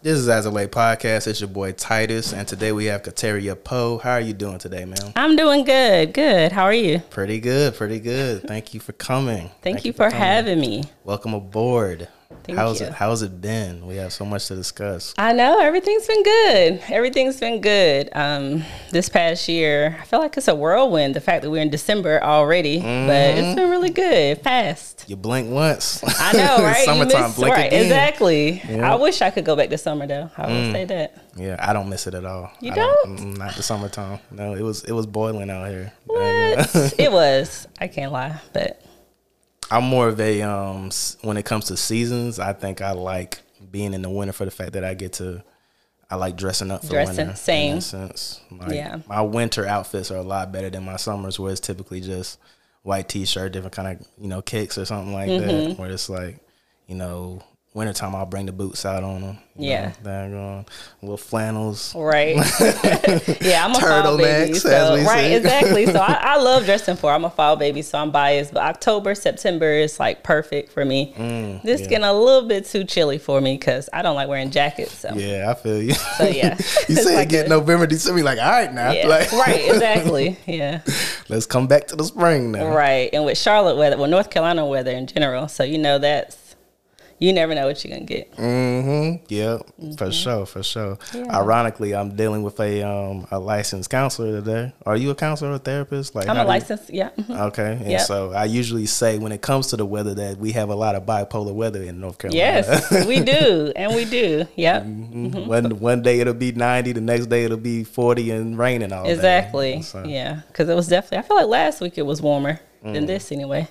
This is As a Late Podcast. It's your boy Titus, and today we have Kateria Poe. How are you doing today, ma'am? I'm doing good. Good. How are you? Pretty good, pretty good. Thank you for coming. Thank, you, for, coming. having me. Welcome aboard. Thank how's you. it how's it been? We have so much to discuss. I know everything's been good. Everything's been good. Um, this past year, I feel like it's a whirlwind. The fact that we're in December already, but Mm-hmm. it's been really good, fast. You blink once. I know, right? Summertime, miss- blink right? again. Exactly. Yeah. I wish I could go back to summer though. I will say that. Yeah, I don't miss it at all. You I don't? mm, Not the summertime. No, it was it was boiling out here. What? it was. I can't lie, but I'm more of a um when it comes to seasons. I think I like being in the winter for the fact that I get to. I like dressing up for Dressing, winter. same. In that sense, like, Yeah. My winter outfits are a lot better than my summers, where it's typically just white t-shirt, different kind of you know kicks or something like Mm-hmm. that. Where it's like, you know, wintertime I'll bring the boots out on them. Yeah. daggone, little flannels. Right. yeah, I'm a fall baby. So, as we right, exactly. So I, I love dressing for. I'm a fall baby, so I'm biased. But October, September is like perfect for me. Mm, this yeah. getting a little bit too chilly for me because I don't like wearing jackets. So yeah, I feel you. so yeah. you say like get a- November, December, you're like, all right now, Yeah, like, right, exactly. Yeah, let's come back to the spring now. right. And with Charlotte weather, well, North Carolina weather in general, so you know that's you never know what you're gonna get. Mm-hmm. Yeah, for sure, for sure. Mm-hmm. Yeah. Ironically, I'm dealing with a um a licensed counselor today. Are you a counselor or therapist? Like I'm a do you- licensed, yeah. mhm. Okay, and Yep. so I usually say when it comes to the weather that we have a lot of bipolar weather in North Carolina. Yes, we do, and we do. Yep. Mhm. One one day it'll be 90, the next day it'll be 40 and raining all day. Exactly. So, Yeah, because it was definitely. I feel like last week it was warmer than this anyway.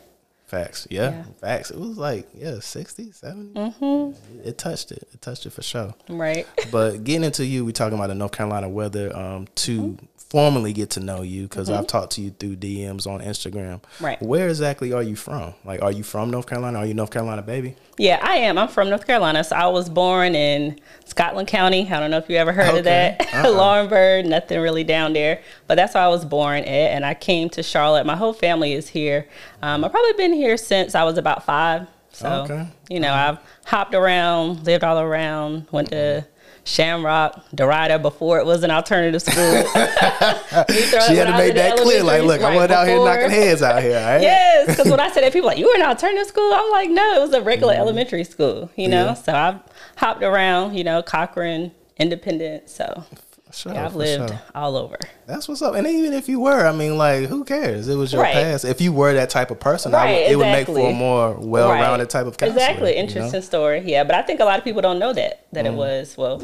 Facts. Yeah, Yeah. facts. It was like yeah, 60, 70. Mm-hmm. It touched it. It touched it for sure. Right. But getting into you, we talking about the North Carolina weather. Um, to Mm-hmm. Formally get to know you because I've mm-hmm. talked to you through DMs on Instagram. Right. Where exactly are you from? Like, are you from North Carolina? Are you North Carolina baby? Yeah, I am. I'm from North Carolina, so I was born in Scotland County. I don't know if you ever heard Okay. of that. Uh-uh. Laurinburg, nothing really down there, but that's where I was born at, and I came to Charlotte. My whole family is here. Um, I've probably been here since I was about five. So Okay. you know, uh-huh. I've hopped around, lived all around, went to. Mm-hmm. Shamrock, Dorada before it was an alternative school. She had to make that clear. Like, look, I went out here knocking heads out here. Right? Yes, because when I said that, people like, you were in alternative school? I'm like, no, it was a regular elementary school, you know? Mm-hmm. Yeah. So I've hopped around, you know, Cochrane, Independent. So Sure, yeah, I've lived sure. all over. That's what's up. And even if you were, I mean, like, who cares? It was your Right. past. If you were that type of person, I would, Right, it would make for a more well-rounded Right. type of counselor. Exactly. you know? Interesting story. Yeah. But I think a lot of people don't know that, that Mm. it was, well,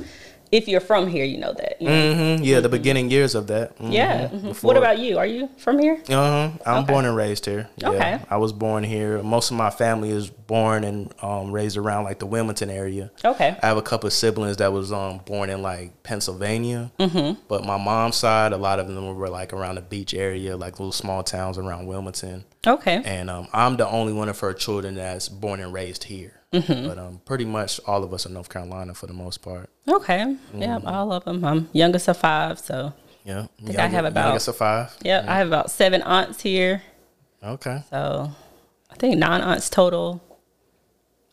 if you're from here, you know that. you know? Mhm, Yeah, the beginning years of that. Mhm. Yeah. mhm. Before- What about you? Are you from here? Uh-huh. I'm Okay. born and raised here. Yeah. Okay. I was born here. Most of my family is born and um, raised around like the Wilmington area. Okay. I have a couple of siblings that was um, born in like Pennsylvania. Mm-hmm. But my mom's side, a lot of them were like around the beach area, like little small towns around Wilmington. Okay. And um, I'm the only one of her children that's born and raised here. Mm-hmm. But um, pretty much all of us are North Carolina for the most part. Okay. Yeah, Mm-hmm. all of them. I'm youngest of five. So, Yeah. I think I have about- youngest of five. yeah, I have about seven aunts here. Okay. So I think nine aunts total.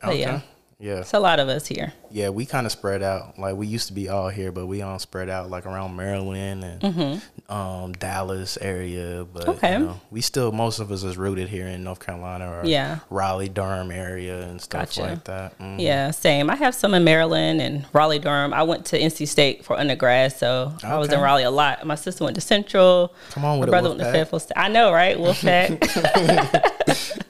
But Okay. yeah, Yeah. it's a lot of us here. Yeah, we kind of spread out. Like we used to be all here, but we all spread out like around Maryland and um, Dallas area. But Mm-hmm. Okay. you know, we still most of us is rooted here in North Carolina or Yeah. Raleigh Durham area and stuff Gotcha. like that. Mhm. Yeah, same. I have some in Maryland and Raleigh Durham. I went to NC State for undergrad, so I was in Raleigh a lot. My sister went to Central. Come on My with it, brother went to. Fayetteville State. I know, right? Wolfpack.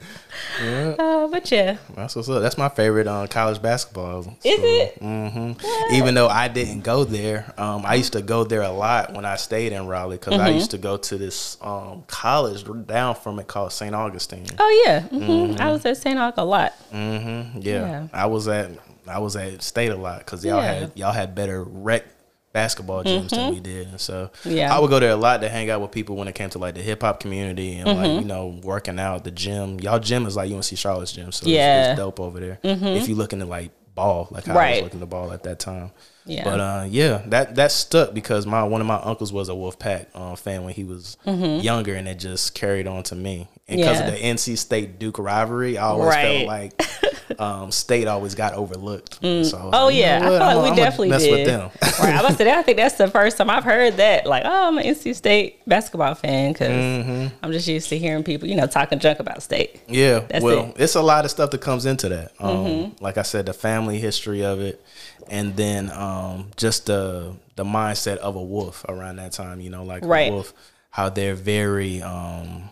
uh, but yeah, That's what's up. That's my favorite uh, college basketball. is it? hmm Even though I didn't go there, um, I used to go there a lot when I stayed in Raleigh because Mm-hmm. I used to go to this um, college down from it called St. Augustine. Oh yeah, hmm I was at St. Aug a lot. hmm Yeah. Yeah. I was at I was at state a lot because y'all Yeah. had y'all had better rec basketball gyms than we did, and so Mm-hmm. Yeah. I would go there a lot to hang out with people when it came to like the hip hop community and Mm-hmm. like you know working out. The gym, y'all gym is like UNC Charlotte's gym, so Yeah. Mm-hmm. it's dope over there. If you looking to like ball, like I was Right. looking to ball at that time. Yeah. But uh, yeah, that that stuck because my one of my uncles was a Wolfpack uh, fan when he was younger, and it just carried on to me. And because Mm-hmm. Yeah. of the NC State Duke rivalry, I always Right. felt like um, state always got overlooked. So Oh like, you yeah, know I feel like we I'ma definitely mess did. with them. right, I was say I think that's the first time I've heard that. Like, oh, I'm an NC State basketball fan because Mm-hmm. I'm just used to hearing people, you know, talking junk about state. Yeah, That's well, it. Mm-hmm. it's a lot of stuff that comes into that. Um, Like I said, the family history of it, and then um, just the the mindset of a wolf around that time. You know, like Right. a wolf, how they're very, um,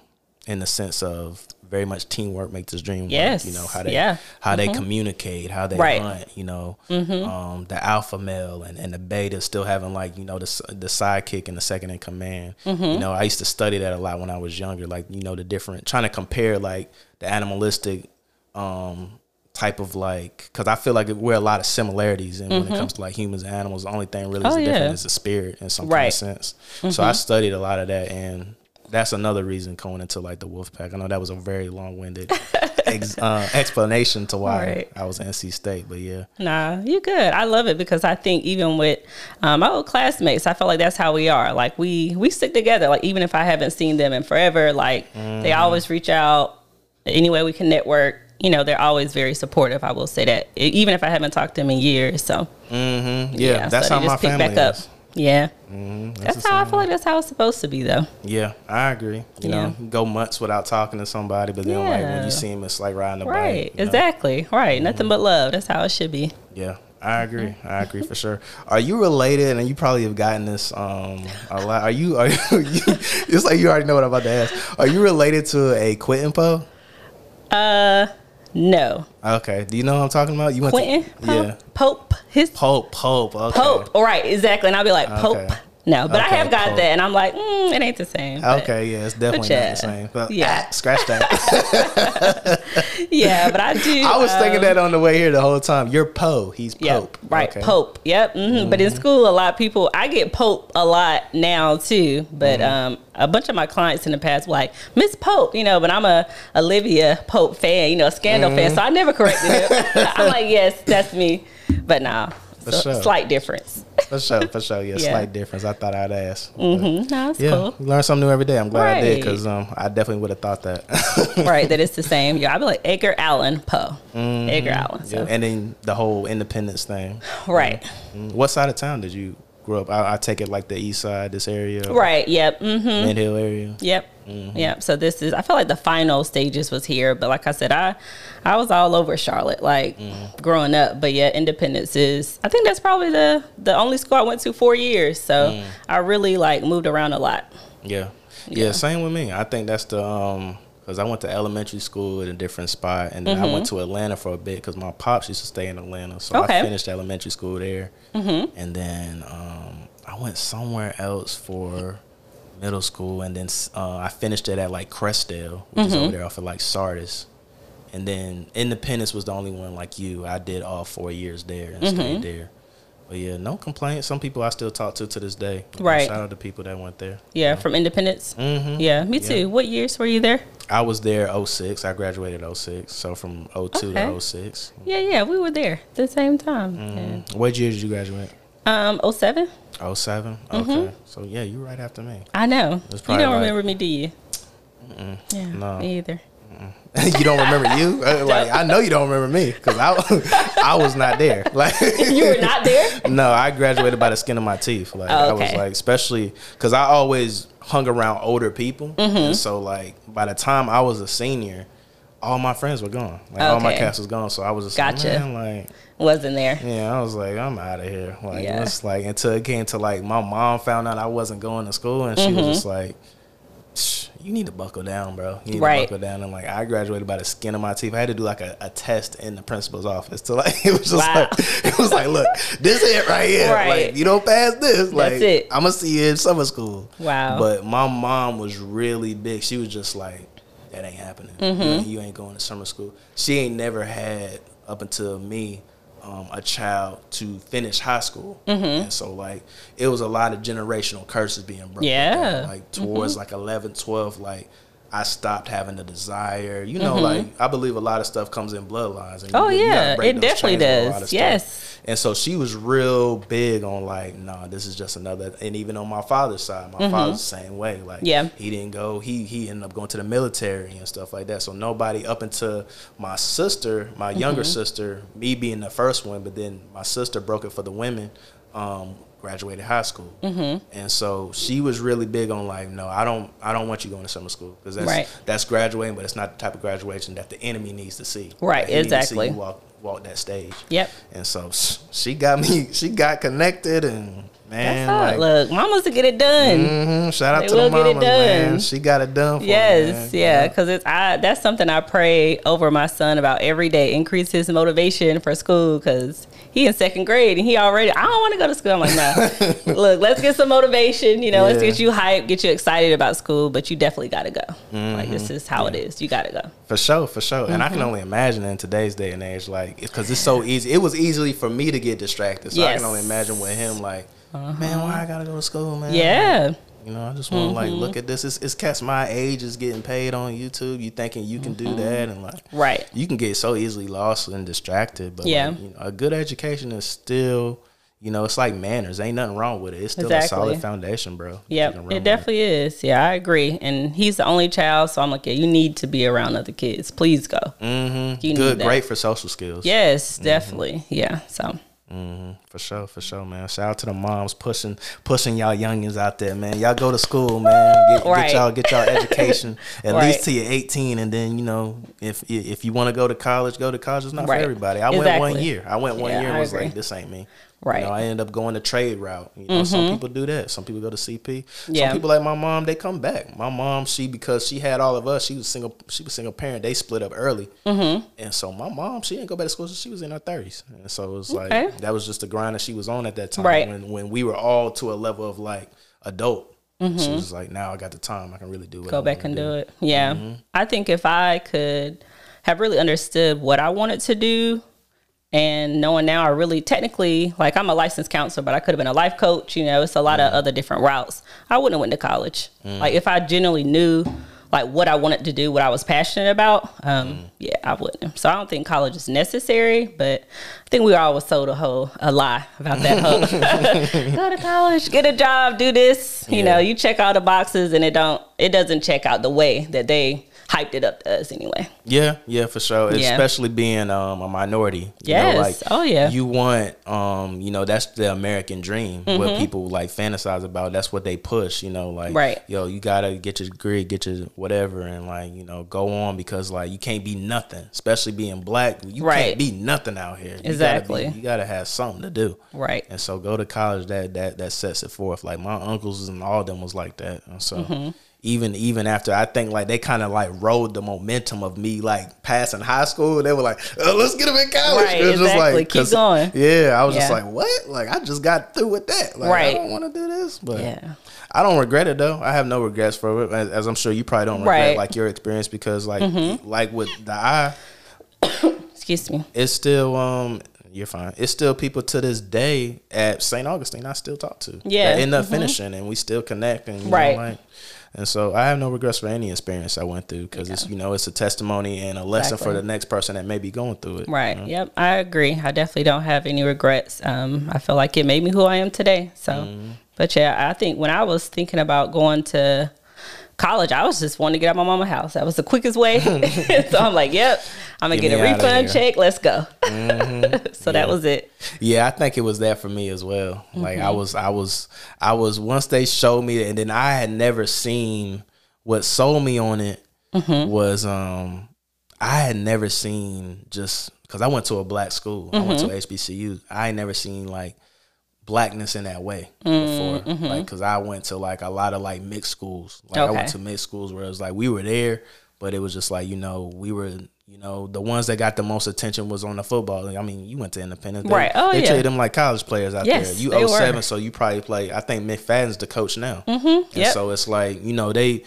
in the sense of very much teamwork makes this dream work. Yes, You know how they yeah. how they mm-hmm. communicate, how they Right. hunt. You know, mm-hmm. um, the alpha male and, and the beta still having like you know the the sidekick and the second in command. Mm-hmm. You know, I used to study that a lot when I was younger. Like you know the different trying to compare like the animalistic um type of like because I feel like we're a lot of similarities and when it comes to like humans and animals. The only thing really oh, is Oh, different yeah. is the spirit in some kind of sense. So I studied a lot of that and. That's another reason going into like the wolf pack. I know that was a very long winded ex- uh, explanation to why Right. I was NC State, but yeah, Nah, you good. I love it because I think even with um, my old classmates, I feel like that's how we are. Like we we stick together. Like even if I haven't seen them in forever, like they Mm-hmm. always reach out any way we can network. You know, they're always very supportive. I will say that, even if I haven't talked to them in years. So mm-hmm. yeah, that's so how my family back up. Yeah, That's that's how I feel like that's how it's supposed to be, though. Yeah, I agree. You know, Yeah. you go months without talking to somebody, but then like when you see them, it's like riding a bike. Right, you know? exactly. Right, nothing but love. That's how it should be. Yeah, I agree. I agree for sure. Are you related? And you probably have gotten this um a lot. Are you? Are you? it's like you already know what I'm about to ask. Are you related to a Quentin Poe? Uh, no, Okay. Do you know what I'm talking about? You went Quentin to Pope, yeah Pope, his Pope Pope. Okay. Pope. All right. exactly. And I'll be like, Pope. Okay. No, but I have got Pope. that, and I'm like, mm, it ain't the same. Okay, yeah, it's definitely But not the same. But, Yeah. ah, scratch that. Yeah, but I do. I was thinking um, that on the way here the whole time. You're Poe. He's Yeah, Pope. right. Okay. Pope. Yep. hmm But in school, a lot of people, I get Pope a lot now too. But Mm-hmm. um, a bunch of my clients in the past were like Miss Pope, you know. But I'm a Olivia Pope fan, you know, a Scandal fan, Mm-hmm. so I never corrected it. I'm like, yes, that's me. But nah, so- sure. slight difference. For sure, for sure. Yeah, Yeah. slight difference. I thought I'd ask. Mm-hmm. No, Yeah, cool. learn something new every day. I'm glad I did because um, I definitely would have thought that. right, that it's the same. Yeah, I'd be like Edgar Allan Poe. Mm-hmm. Edgar Allan. So. Yeah, and then the whole independence thing. Right. Mm, What side of town did you grow up? I, I take it like the east side, this area, Right. Yep. Mm-hmm. Mint Hill area. Yep. Mm-hmm. Yep. So this is I feel like the final stages was here, but like I said, I I was all over Charlotte, like mm-hmm. growing up. But yeah, Independence is I think that's probably the the only school I went to four years. So mm. I really like moved around a lot. Yeah. yeah, Yeah. Same with me. I think that's the um because I went to elementary school in a different spot, and then I went mm-hmm. to Atlanta for a bit because my pops used to stay in Atlanta, so Okay. I finished elementary school there, and then um, I went somewhere else for middle school, and then uh, I finished it at like Crestdale, which is over there off of like Sardis. And then Independence was the only one like you. I did all four years there and stayed there. But yeah, no complaints. Some people I still talk to to this day. Right. Shout out to people that went there. Yeah, from Independence. Mm-hmm. Yeah, me too. Yeah. What years were you there? I was there 06. I graduated 06. So from 02 Okay. to 06. Yeah, yeah, we were there at the same time. Mm. What year did you graduate? Um, 07? 07? Okay. So yeah, you right after me. I know. You don't right. remember me, do you? Yeah, No. me either. you don't remember you? Uh, Like I know you don't remember me because I I was not there. Like You were not there? no, I graduated by the skin of my teeth. Like I was like, especially because I always hung around older people, Mm-hmm. and so like by the time I was a senior, all my friends were gone. Like all my cast was gone. So I was just Gotcha. like, like Wasn't there. yeah, I was like, I'm out of here. Like Yeah. it's like until it came to like my mom found out I wasn't going to school, and she Mm-hmm. was just like. You need to buckle down, bro. You need Right. to buckle down. And like, I graduated by the skin of my teeth. I had to do like a, a test in the principal's office to like. It was just Wow. like, it was like, look, this it right here. Right. Like, you don't pass this, like, it. I'm gonna see you in summer school. Wow. But my mom was really big. She was just like, that ain't happening. You, Mm-hmm. ain't- you ain't going to summer school. She ain't never had up until me um, a child to finish high school, Mm-hmm. and so like it was a lot of generational curses being broken. Yeah. Mm-hmm. down. like towards like 11, 12, like I stopped having the desire. You know, like I believe a lot of stuff comes in bloodlines. And Mm-hmm. Oh you, you yeah, it definitely chains with a lot does. Yes. And so she was real big on like, nah, this is just another. And even on my father's side, my father's the same way. Like, Mm-hmm. Yeah. he didn't go. He he ended up going to the military and stuff like that. So nobody up until my sister, my younger Mm-hmm. sister, me being the first one, but then my sister broke it for the women. Um, graduated high school, mm-hmm. and so she was really big on like, no, I don't, I don't want you going to summer school because that's Right. that's graduating, but it's not the type of graduation that the enemy needs to see. Right, Like, to see exactly. you walk walk that stage. Yep. And so she got me, she got connected, and man, That's like, look, mamas to get it done. mhm, shout out They to the will get it mamas, man. She got it done. For me, Yes, man. yeah, because it's I. That's something I pray over my son about every day. Increase his motivation for school because he in second grade and he already. I don't want to go to school. I'm like, nah. look, let's get some motivation. You know, let's get you hyped, get you excited about school. But you definitely got to go. Mm-hmm. Like this is how it is. You got to go. For sure, for sure. And Mm-hmm. I can only imagine in today's day and age, like, because it's so easy. It was easily for me to get distracted. So I can only imagine with him, like, man, why I gotta go to school, man? Yeah, You know, I just want to like look mm-hmm. at this. It's, it's cats my age is getting paid on YouTube. You thinking you can do that mm-hmm. and like, right. you can get so easily lost and distracted. But Yeah. like, you know, a good education is still, you know, it's like manners. Ain't nothing wrong with it. It's still Exactly. a solid foundation, bro. Yeah, it definitely is. Yeah, I agree. And he's the only child, so I'm like, yeah, you need to be around other kids. Please go. Mhm. You Good, great for social skills. Yes, mm-hmm. definitely. Yeah. So hmm For sure, for sure, man. Shout out to the moms pushing pushing y'all youngins out there, man. Y'all go to school, man. Get, Right. get y'all get y'all education at Right. least till you're 18, and then you know if if you want to go to college, go to college. It's not Right. for everybody. I went one year. I went one Yeah, year and was like, this ain't me. Right. You know, I end up going the trade route. You know, some people do that. Some people go to CP. Yeah. Some people like my mom, they come back. My mom, she because she had all of us. She was single. She was single parent. They split up early, mm-hmm. and so my mom, she didn't go back to school. till She was in her thirties, and so it was like that was just the grind that she was on at that time. Right. When when we were all to a level of like adult, she was like, now I got the time. I can really do it. Mm-hmm. go back and do it. Yeah. I think if I could have really understood what I wanted to do and knowing now I really technically like I'm a licensed counselor, but I could have been a life coach, you know, it's a lot of mm. other different routes. I wouldn't have went to college. Mm. Like if I genuinely knew like what I wanted to do, what I was passionate about, um, mm. yeah, I wouldn't. So I don't think college is necessary, but I think we were always sold a whole a lie about that whole go to college, get a job, do this. You know, you check all the boxes and it don't it doesn't check out the way that they hyped it up to us anyway. Yeah, yeah, for sure. Yeah. Especially being um, a minority. You Yes. Oh, yeah. You want um, you know, that's the American dream. What people like fantasize about. That's what they push, you know, like Mm-hmm. Right. yo, you gotta get your degree, get your whatever and like, you know, go on because like you can't be nothing. Especially being black. You Right. can't be nothing out here. You gotta Exactly. be- You gotta, have something to do. Right. And so go to college that that that sets it forth. Like my uncles and all of them was like that. And so Mm-hmm. Even even after I think like they kind of like rode the momentum of me like passing high school. They were like, oh, let's get them in college. Right, It was exactly. Keep going. Yeah, I was just like, what? Like I just got through with that. Like, Right. I don't want to do this, but Yeah. I don't regret it though. I have no regrets for it, as, as I'm sure you probably don't regret Right. Mm-hmm. like your experience because like like with the eye, Excuse me. it's still um you're fine. It's still people to this day at St. Augustine I still talk to. Yeah. End up finishing and we still connect and Right. know, like and so I have no regrets for any experience I went through because it's you know it's a testimony and a lesson for the next person that may be going through it. Right. you know? Yep. I agree. I definitely don't have any regrets. Um, I feel like it made me who I am today. So, Mm-hmm. but yeah, I think when I was thinking about going to college, I was just wanting to get out of my mama's house. That was the quickest way. so I'm like, yep, I'm gonna Get get, a refund check. Let's go. so that was it. Yeah, I think it was that for me as well. Like Mm-hmm. I was, I was, I was. Once they showed me, and then I had never seen what sold me on it Mm-hmm. was um I had never seen just because I went to a black school. I went to Mm-hmm. HBCU. I had never seen like blackness in that way Mm, before. Like, cause I went to like a lot of like mixed schools. Like I went to mixed schools where it was like we were there, but it was just like you know we were. You know, the ones that got the most attention was on the football. I mean, you went to Independence. They, Right. Oh, they yeah. treated them like college players out Yes, there. You they 07, were. so you probably play. I think McFadden's the coach now. Mm-hmm. And Yep. so it's like you know they.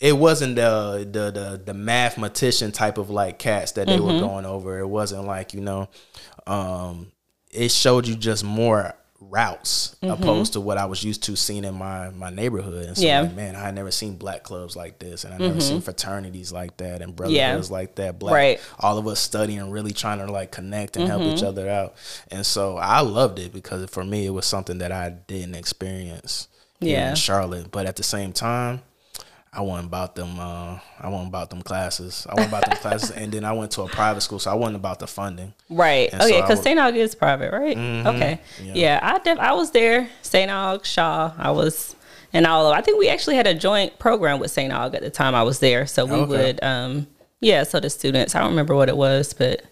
It wasn't the the the, the mathematician type of like cats that they were Mm-hmm. going over. It wasn't like you know, um, it showed you just more routes opposed to what I was used to seeing in my my neighborhood. And so Yeah. like, man, I had never seen black clubs like this and I never seen fraternities like that and brotherhoods Yeah. like that. Black Right. all of us studying, really trying to like connect and help Mm-hmm. each other out. And so I loved it because for me it was something that I didn't experience Yeah. in Charlotte. But at the same time, I wasn't about them. Uh, I wasn't about them classes. I wasn't about them classes, and then I went to a private school, so I wasn't about the funding. Right. And oh so yeah, I because was- St. Aug is private, right? Okay. Yeah. Yeah, I def- I was there. St. Aug, Shaw. I was and all of. I think we actually had a joint program with St. Aug at the time I was there. So we Okay. would, um, yeah. So the students, I don't remember what it was, but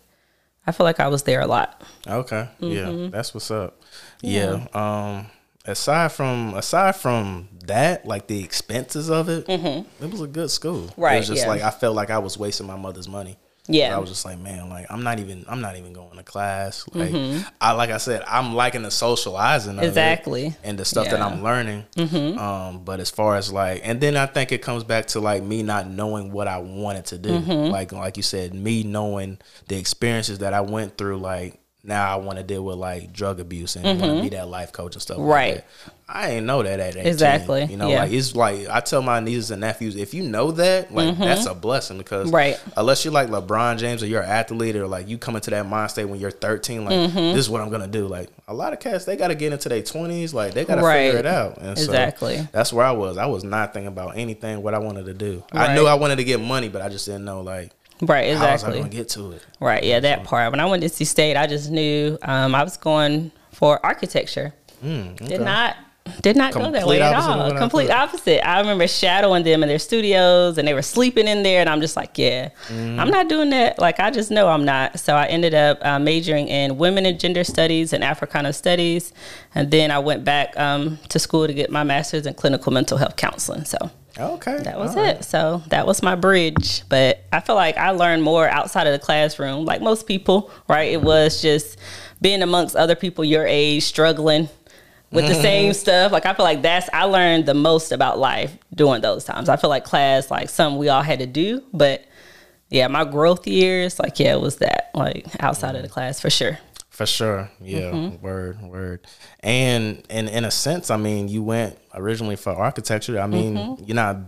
I feel like I was there a lot. Okay, yeah, Mm-hmm. that's what's up. Yeah. Um, aside from aside from that, like the expenses of it, it was a good school. Right. It Mm-hmm. Was just yeah. like I felt like I was wasting my mother's money. Yeah. I was just like, man, like I'm not even I'm not even going to class. Like Mm-hmm. I like I said, I'm liking the socializing of it Exactly. and the stuff that Yeah. Mm-hmm. I'm learning. Um, but as far as like, and then I think it comes back to like me not knowing what I wanted to do. Mm-hmm. Like like you said, me knowing the experiences that I went through. Like now I want to deal with like drug abuse and want to be that life coach and stuff. like Mm-hmm. Right. that. I ain't know that at 18. Exactly, You know, yeah. like it's like I tell my nieces and nephews, if you know that, like that's a blessing because Mm-hmm. Right. unless you're like LeBron James or you're an athlete or like you come into that mind state when you're 13, like Mm-hmm. this is what I'm gonna do. Like a lot of cats, they got to get into their 20s, like they got to Right. figure it out. And so Exactly. that's where I was. I was not thinking about anything what I wanted to do. I knew I wanted to get money, but I just didn't know like Right. how was I Exactly. gonna get to it. Right. Yeah, that part. When I went to NC State, I just knew um, I was going for architecture. Did not did not go that way at all. what I Complete opposite. I remember shadowing them in their studios, and they were sleeping in there, and I'm just like, yeah, Mm-hmm. I'm not doing that. Like I just know I'm not. So I ended up uh, majoring in women and gender studies and Africana studies, and then I went back um, to school to get my master's in clinical mental health counseling. So. Okay, That was all it. right. So that was my bridge. But I feel like I learned more outside of the classroom, like most people, right? It was just being amongst other people your age, struggling with the same stuff. Like I feel like that's I learned the most about life during those times. I feel like class, like something we all had to do, but yeah, my growth years, like yeah, it was that like outside of the mm. class for sure. For sure. Yeah. Mm-hmm. Word, word. And and in a sense, I mean, you went originally for architecture. I mean, you're not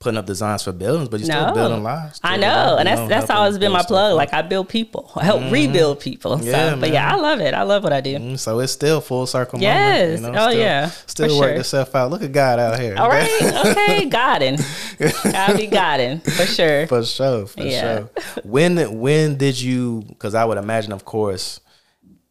putting up designs for buildings, but you're Mm-hmm. No, still building lives. I know, and that's know, that's always been my plug. Like I build people, I help rebuild people. Yeah, so, but yeah. I love it. I love what I do. Mm, So it's still full circle. Yes. Moment, you know, Oh, still, yeah, Still for work sure. yourself out. Look at God out here. All right. okay? Gotten. Gotta be gotten for sure. For sure. For Yeah. sure. When when did you? Because I would imagine, of course,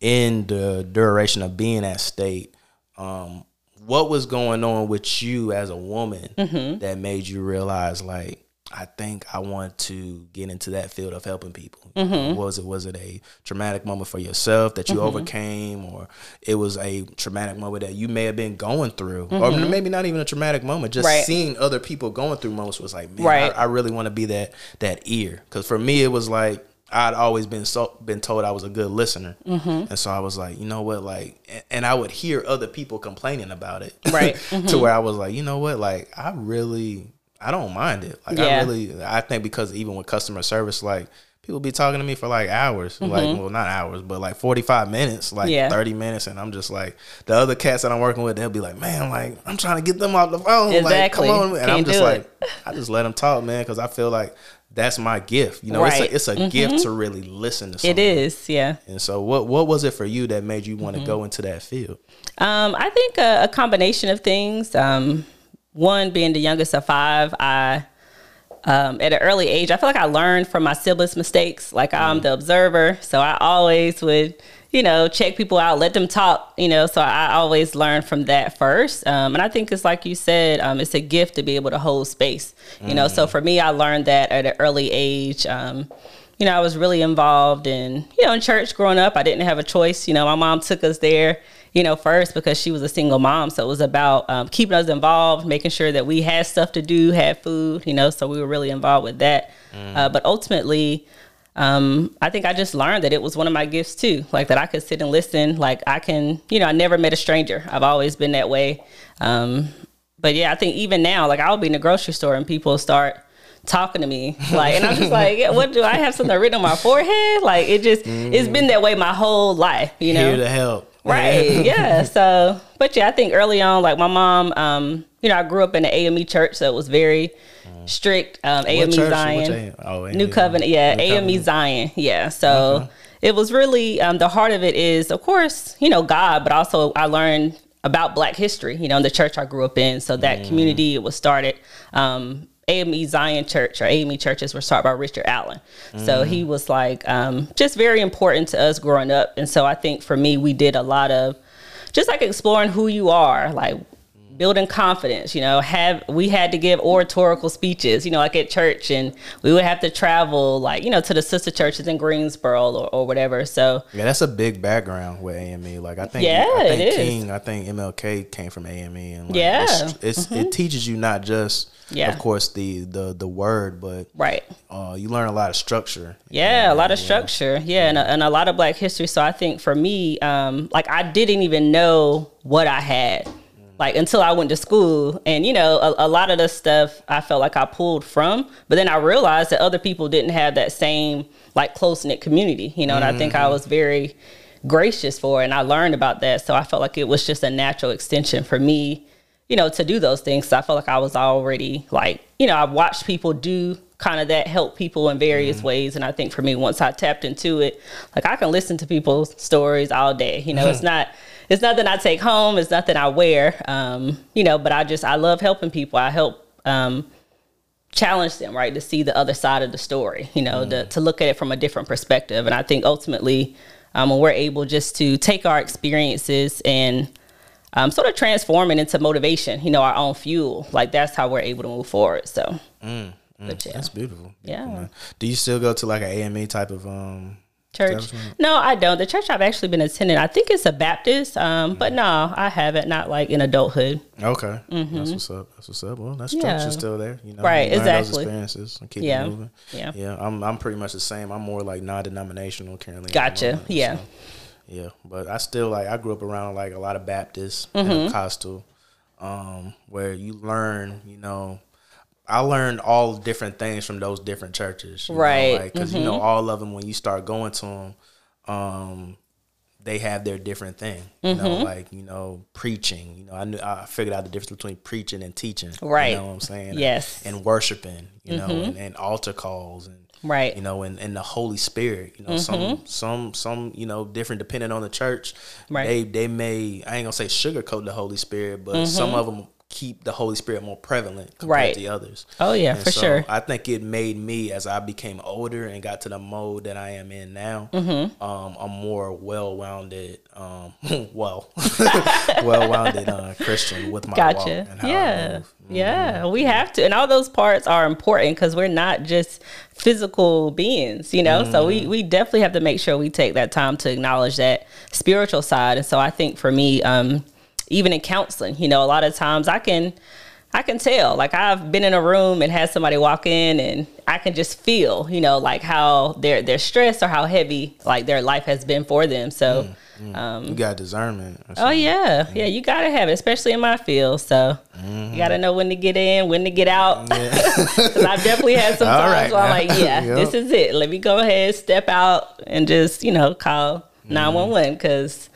in the duration of being at state, um, what was going on with you as a woman Mm-hmm. that made you realize, like, I think I want to get into that field of helping people. Mm-hmm. Was it was it a traumatic moment for yourself that you overcame, or it was a traumatic moment that you may have been going through, or maybe not even a traumatic moment, just Mm-hmm. Right. seeing other people going through moments was like, man, Right. I, I really want to be that that ear. Because for me, it was like I'd always been so been told I was a good listener, Mm-hmm. and so I was like, you know what, like, and, I would hear other people complaining about it, Right. Mm-hmm. to where I was like, you know what, like, I really, I don't mind it. Like, I really, I think because even with customer service, like. People be talking to me for like hours, like well, not hours, but like forty five minutes, like Mm-hmm. Yeah. thirty minutes, and I'm just like the other cats that I'm working with, they'll be like, "Man, like I'm trying to get them off the phone, like come on," and I'm just like, it. I just let them talk, man, because I feel like that's my gift. You know, Right. Mm-hmm. it's a, it's a gift to really listen to. Someone. It is. Yeah. And so, what what was it for you that made you Mm-hmm. want to go into that field? Um, I think a, a combination of things. Um, one being the youngest of five, I um, at an early age, I feel like I learned from my siblings' mistakes. Like I'm the observer, so I always would, you know, check people out, let them talk, you know. So I always learned from that first. Um, and I think it's like you said, um, it's a gift to be able to hold space, you know. So for me, I learned that at an early age. Um, you know, I was really involved in, you know, in church growing up. I didn't have a choice. You know, my mom took us there, you know, first because she was a single mom. So it was about um, keeping us involved, making sure that we had stuff to do, had food, you know, so we were really involved with that. Uh, but ultimately, um, I think I just learned that it was one of my gifts too, like that I could sit and listen. Like I can, you know, I never met a stranger. I've always been that way. Um, but yeah, I think even now, like I'll be in the grocery store and people start talking to me like and i'm just like yeah, what do i have something written on my forehead like it just it's been that way my whole life you know Here to help. right. Yeah. So, but yeah, I think early on, like my mom, um, you know, I grew up in the AME church, so it was very strict. Um, AME church? Zion, oh, New Covenant, yeah, New AME Covenant. Zion, yeah. So it was really um, the heart of it is, of course, you know, God, but also I learned about Black history, you know, in the church I grew up in. So that Mm. community it was started. Um, AME Zion Church or AME churches were started by Richard Allen. So Mm. he was like um, just very important to us growing up. And so I think for me, we did a lot of just like exploring who you are, like building confidence you know have we had to give oratorical speeches you know like at church and we would have to travel like you know to the sister churches in greensboro or, or whatever so Yeah, that's a big background with AME. Like I think, Yeah, I think it is. King, I think MLK came from AME, and like, Yeah. Mm-hmm. it's, it's it teaches you not just, Yeah. of course, the the the word, but right uh, you learn a lot of structure. Yeah, a lot of structure. Yeah, and a, and a lot of Black history. So I think for me, um, like I didn't even know what I had, like until I went to school. And you know, a, a lot of the stuff I felt like I pulled from, but then I realized that other people didn't have that same like close knit community. You know, and I think I was mm-hmm. very gracious for it, and I learned about that. So I felt like it was just a natural extension for me you know, to do those things. So I felt like I was already like, you know, I watched people do kind of that help people in various mm-hmm. ways. And I think for me, once I tapped into it, like I can listen to people's stories all day. You know, it's not it's nothing I take home, it's nothing I wear. Um, you know, but I just I love helping people. I help um challenge them, right, to see the other side of the story, you know, to, to look at it from a different perspective. And I think ultimately, um, when we're able just to take our experiences and um, sort of transform it into motivation, you know, our own fuel, like that's how we're able to move forward. So, but yeah, That's beautiful. beautiful, Yeah. man. Do you still go to like an AME type of um? Church. No, I don't. The church I've actually been attending, I think it's a Baptist, um, but no, I haven't. Not like in adulthood. Okay, that's what's up. That's what's up. Well, that's Mm-hmm. Yeah. still there. You know, Right, you exactly. experiences and keep Yeah. it moving. Yeah. yeah. I'm I'm pretty much the same. I'm more like non-denominational currently. Gotcha. moment, Yeah. so, yeah, but I still like I grew up around like a lot of Baptists, Mm-hmm. Pentecostal, um, where you learn, you know. I learned all different things from those different churches, Right. Because you know, all of them when you start going to them, um, they have their different thing. You know, Mm-hmm. like you know, preaching. You know, I knew I figured out the difference between preaching and teaching. Right. You know what I'm saying? Yes. Mm-hmm. And worshiping. You know, and, and altar calls and Right. Mm-hmm. you know, and, and the Holy Spirit. You know, some some some you know different depending on the church. Right. They they may I ain't gonna say sugarcoat the Holy Spirit, but some of them keep the Holy Spirit more prevalent compared Mm-hmm. Right. to the others. Oh yeah, And for so sure. I think it made me as I became older and got to the mode that I am in now. Mm-hmm. Um, a more well-rounded, um, well, well-rounded uh, Christian with my walk Gotcha. and how I Yeah. move. Yeah. We have to. And all those parts are important because we're not just physical beings, you know? So Mm. we, we definitely have to make sure we take that time to acknowledge that spiritual side. And so I think for me, um, even in counseling, you know, a lot of times I can. I can tell. Like I've been in a room and had somebody walk in and I can just feel, you know, like how their their stress or how heavy like their life has been for them. So um, You got discernment. Oh yeah, yeah. You gotta have it, especially in my field. So Mm-hmm. you gotta know when to get in, when to get out. 'Cause I've definitely had some times right where I'm like, yeah, Yep. this is it. Let me go ahead, step out, and just you know call nine one one because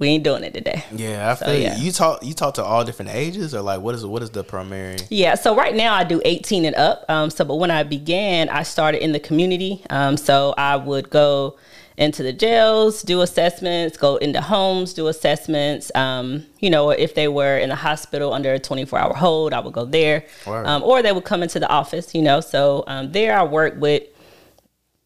we ain't doing it today. Yeah, I So, feel you. yeah. you talk. You talk to all different ages, or like what is what is the primary? Yeah, so right now I do 18 and up. Um, so, but when I began, I started in the community. Um, so I would go into the jails, do assessments, go into homes, do assessments. Um, you know, if they were in the hospital under a 24 hour hold, I would go there. Um, or they would come into the office, you know. So um, there I work with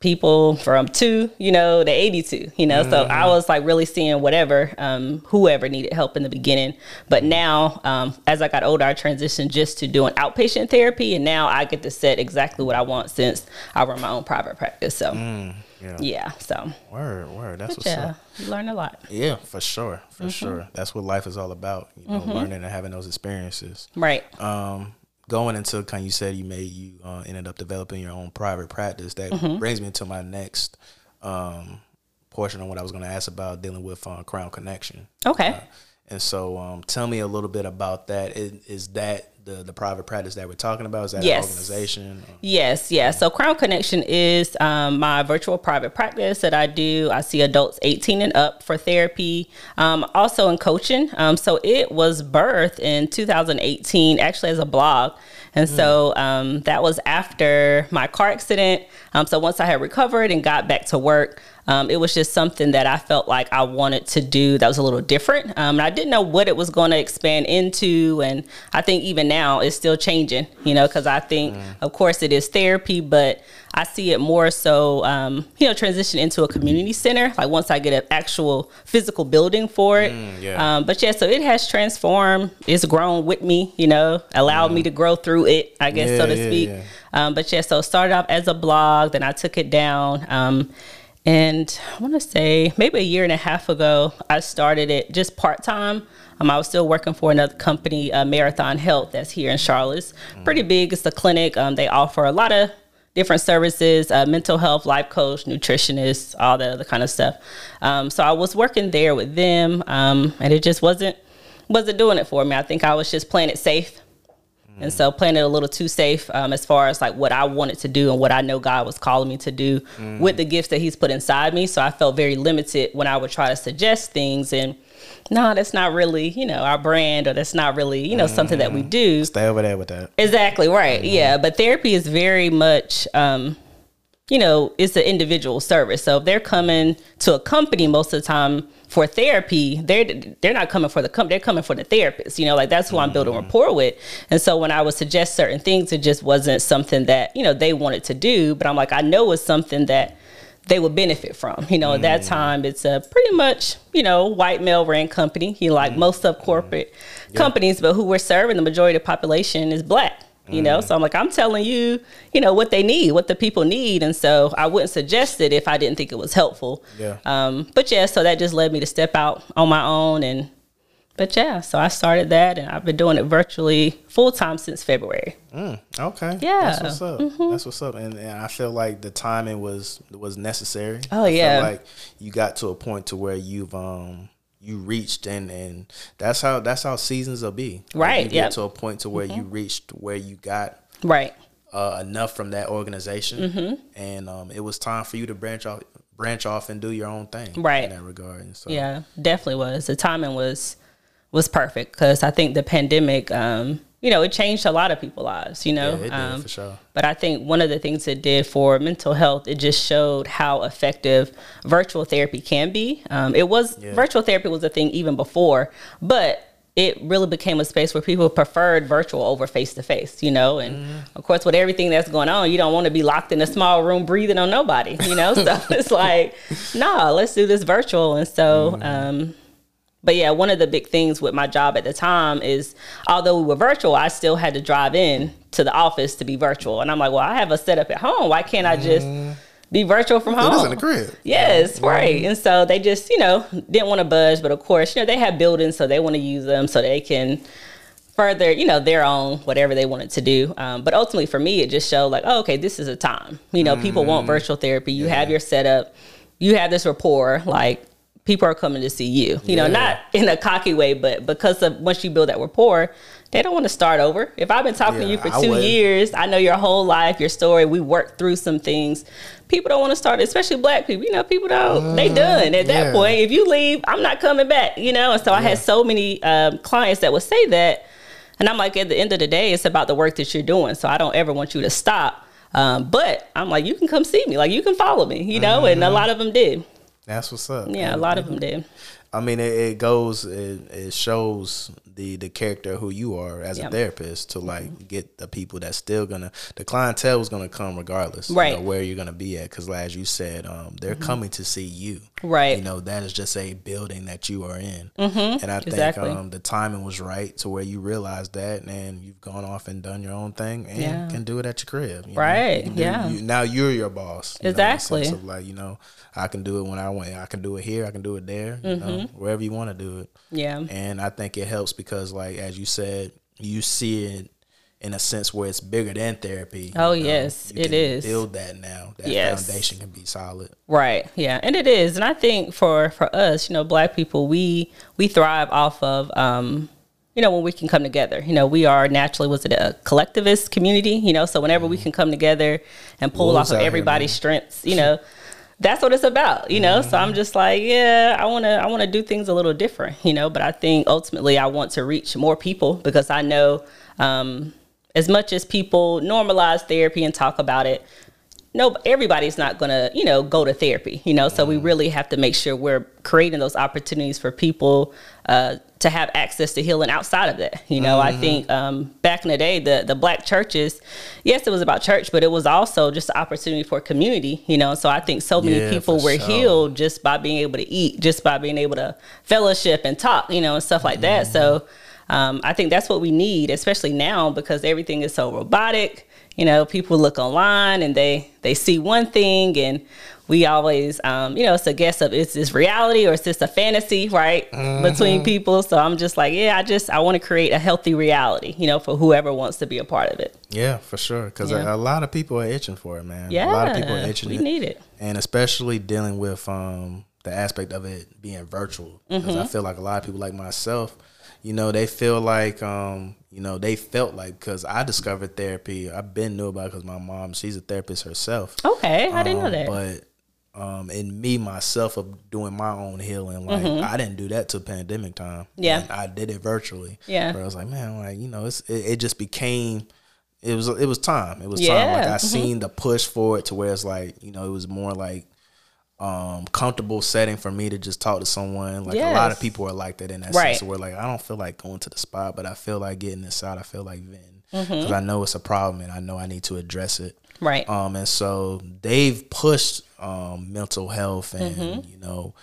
people from two, you know, to 82, you know. So I was like really seeing whatever, um, whoever needed help in the beginning. But now, um, as I got older, I transitioned just to doing outpatient therapy. And now I get to set exactly what I want since I run my own private practice. So, Yeah. yeah. So, Word, word. That's what's yeah, up. you learn a lot. Yeah, for sure, Mm-hmm. for sure. That's what life is all about. You know, learning and having those experiences. Right. um, going into kind you said you made you uh, ended up developing your own private practice that Mm-hmm. brings me to my next um, portion on what i was going to ask about dealing with uh, crown connection Okay. and so um, tell me a little bit about that is, is that the the private practice that we're talking about? Is that Yes. an organization? Yes, yes. So Crown Connection is um, my virtual private practice that I do. I see adults 18 and up for therapy, um, also in coaching. Um, so it was birthed in 2018, actually as a blog. And so um, that was after my car accident. Um, so once I had recovered and got back to work, um, it was just something that I felt like I wanted to do that was a little different. Um, and I didn't know what it was going to expand into. And I think even now it's still changing, you know, because I think, of course, it is therapy, but I see it more so, um, you know, transition into a community center. Like once I get an actual physical building for it. yeah. Um, but yeah, so it has transformed. It's grown with me, you know, allowed me to grow through it, I guess, so to yeah, speak. yeah. Um, but yeah, so it started off as a blog, then I took it down. And I want to say maybe a year and a half ago, I started it just part time. Um, I was still working for another company, uh, Marathon Health, that's here in Charlotte. Pretty big. It's a clinic. Um, they offer a lot of different services, uh, mental health, life coach, nutritionist, all that other kind of stuff. Um, so I was working there with them, um, and it just wasn't wasn't doing it for me. I think I was just playing it safe. And so playing it a little too safe um, as far as like what I wanted to do and what I know God was calling me to do with the gifts that He's put inside me. So I felt very limited when I would try to suggest things and no, that's not really, you know, our brand or that's not really, you know, something that we do. Stay over there with that. Exactly right. Yeah, but therapy is very much, um, you know, it's an individual service. So if they're coming to a company most of the time for therapy, they're they're not coming for the company. They're coming for the therapist. You know, like that's who I'm building mm-hmm. rapport with. And so when I would suggest certain things, it just wasn't something that you know they wanted to do. But I'm like, I know it's something that they would benefit from. You know, at that mm. time, it's a pretty much, you know, white male ran company. You know, like mm. most of corporate mm. companies, but who we're serving, the majority of the population is black. You know, so I'm like, I'm telling you, you know, what they need, what the people need. And so I wouldn't suggest it if I didn't think it was helpful. Yeah. Um, but yeah, so that just led me to step out on my own and but yeah, so I started that and I've been doing it virtually full time since February. Mm, okay. Yeah. That's what's up. That's what's up. And, and I feel like the timing was was necessary. Oh, I yeah. like you got to a point to where you've um you reached and and that's how that's how seasons will be. Like, Right, You get yep. to a point to where you reached where you got Right. uh, enough from that organization, Mm-hmm. and um, it was time for you to branch off, branch off, and do your own thing, Right. In that regard, and so Yeah, definitely was. The timing was was perfect because I think the pandemic, um, you know, it changed a lot of people's lives. You know, Yeah, it did, um, for sure. But I think one of the things it did for mental health, it just showed how effective virtual therapy can be. Um, it was Yeah. virtual therapy was a thing even before, but it really became a space where people preferred virtual over face to face, you know. And Mm-hmm. of course, with everything that's going on, you don't want to be locked in a small room breathing on nobody, you know. so it's like, nah, let's do this virtual. And so, Mm-hmm. um, but yeah, one of the big things with my job at the time is although we were virtual, I still had to drive in to the office to be virtual. And I'm like, well, I have a setup at home. Why can't I just be virtual from home? this in the crib. Yes, right. And so they just, you know, didn't want to budge. But of course, you know, they have buildings, so they want to use them so they can further, you know, their own whatever they wanted to do. Um, but ultimately, for me, it just showed like, oh, okay, this is a time. You know, people want virtual therapy. You have your setup. You have this rapport. Like people are coming to see you. You know, not in a cocky way, but because of once you build that rapport. They don't want to start over. If I've been talking to you for I two would. years, I know your whole life, your story. We worked through some things. People don't want to start, especially black people. You know, people don't. they done at that Mm, yeah. point. If you leave, I'm not coming back. You know, and so I had so many um, clients that would say that, and I'm like, at the end of the day, it's about the work that you're doing. So I don't ever want you to stop. Um, but I'm like, you can come see me. Like you can follow me. You know, and a Mm-hmm. lot of them did. That's what's up. Yeah, a lot of them did. I mean, it, it goes, it, it shows the the character who you are as Yeah. a therapist to like get the people that's still gonna, the clientele is gonna come regardless, Right. Mm-hmm. know, where you're gonna be at, because like, as you said, um, they're coming to see you, Right. You know, that is just a building that you are in, mm-hmm. and I think Exactly. um, the timing was right to where you realized that, and you've gone off and done your own thing, and Yeah. can do it at your crib, you know? Right, You do- yeah. you- now you're your boss, you know, Exactly. of like you know, I can do it when I want, I can do it here, I can do it there, you Mm-hmm. wherever you want to do it. Yeah. And I think it helps because, like as you said, you see it in a sense where it's bigger than therapy. Oh, yes, You it can is. Build that now. That Yes. foundation can be solid. Right. Yeah. And it is. And I think for for us, you know, black people, we we thrive off of um you know, when we can come together. You know, we are naturally was it a collectivist community, you know, so whenever we can come together and pull Wolves off of everybody's man. strengths, you know, that's what it's about, you know. So I'm just like, yeah, I want to I want to do things a little different, you know, but I think ultimately I want to reach more people because I know um as much as people normalize therapy and talk about it, no everybody's not going to you know go to therapy you know? So we really have to make sure we're creating those opportunities for people uh, to have access to healing outside of that you know? I think um, back in the day the, the black churches yes it was about church but it was also just an opportunity for community you know? So i think so many Yeah, people were sure. healed just by being able to eat just by being able to fellowship and talk you know and stuff like that. So um, I think that's what we need, especially now because everything is so robotic. You know, people look online and they they see one thing, and we always, um, you know, it's a guess of is this reality or is this a fantasy, right, between people. So I'm just like, yeah, I just I want to create a healthy reality, you know, for whoever wants to be a part of it. Yeah, for sure. Because Yeah. a, a lot of people are itching for it, man. Yeah, a lot of people are itching. we it. need it. and especially dealing with um, the aspect of it being virtual. Because Mm-hmm. I feel like a lot of people like myself, you know, they feel like, um, you know, they felt like because I discovered therapy, I've been knew about because my mom, she's a therapist herself. Okay, I didn't know Um, that. But um, in me myself of doing my own healing, like I didn't do that till pandemic time. Mm-hmm. Yeah. And I did it virtually. Yeah. where I was like, man, like you know, it's it, it just became. It was it was time. It was Yeah, time. Like I mhm. seen the push for it to where it's like you know it was more like um comfortable setting for me to just talk to someone. Like a lot of people are like that in that Right. sense. Where like I don't feel like going to the spot, but I feel like getting this out. I feel like venting Mm-hmm. because I know it's a problem and I know I need to address it. right. Um, and so they've pushed um, mental health and Mm-hmm. you know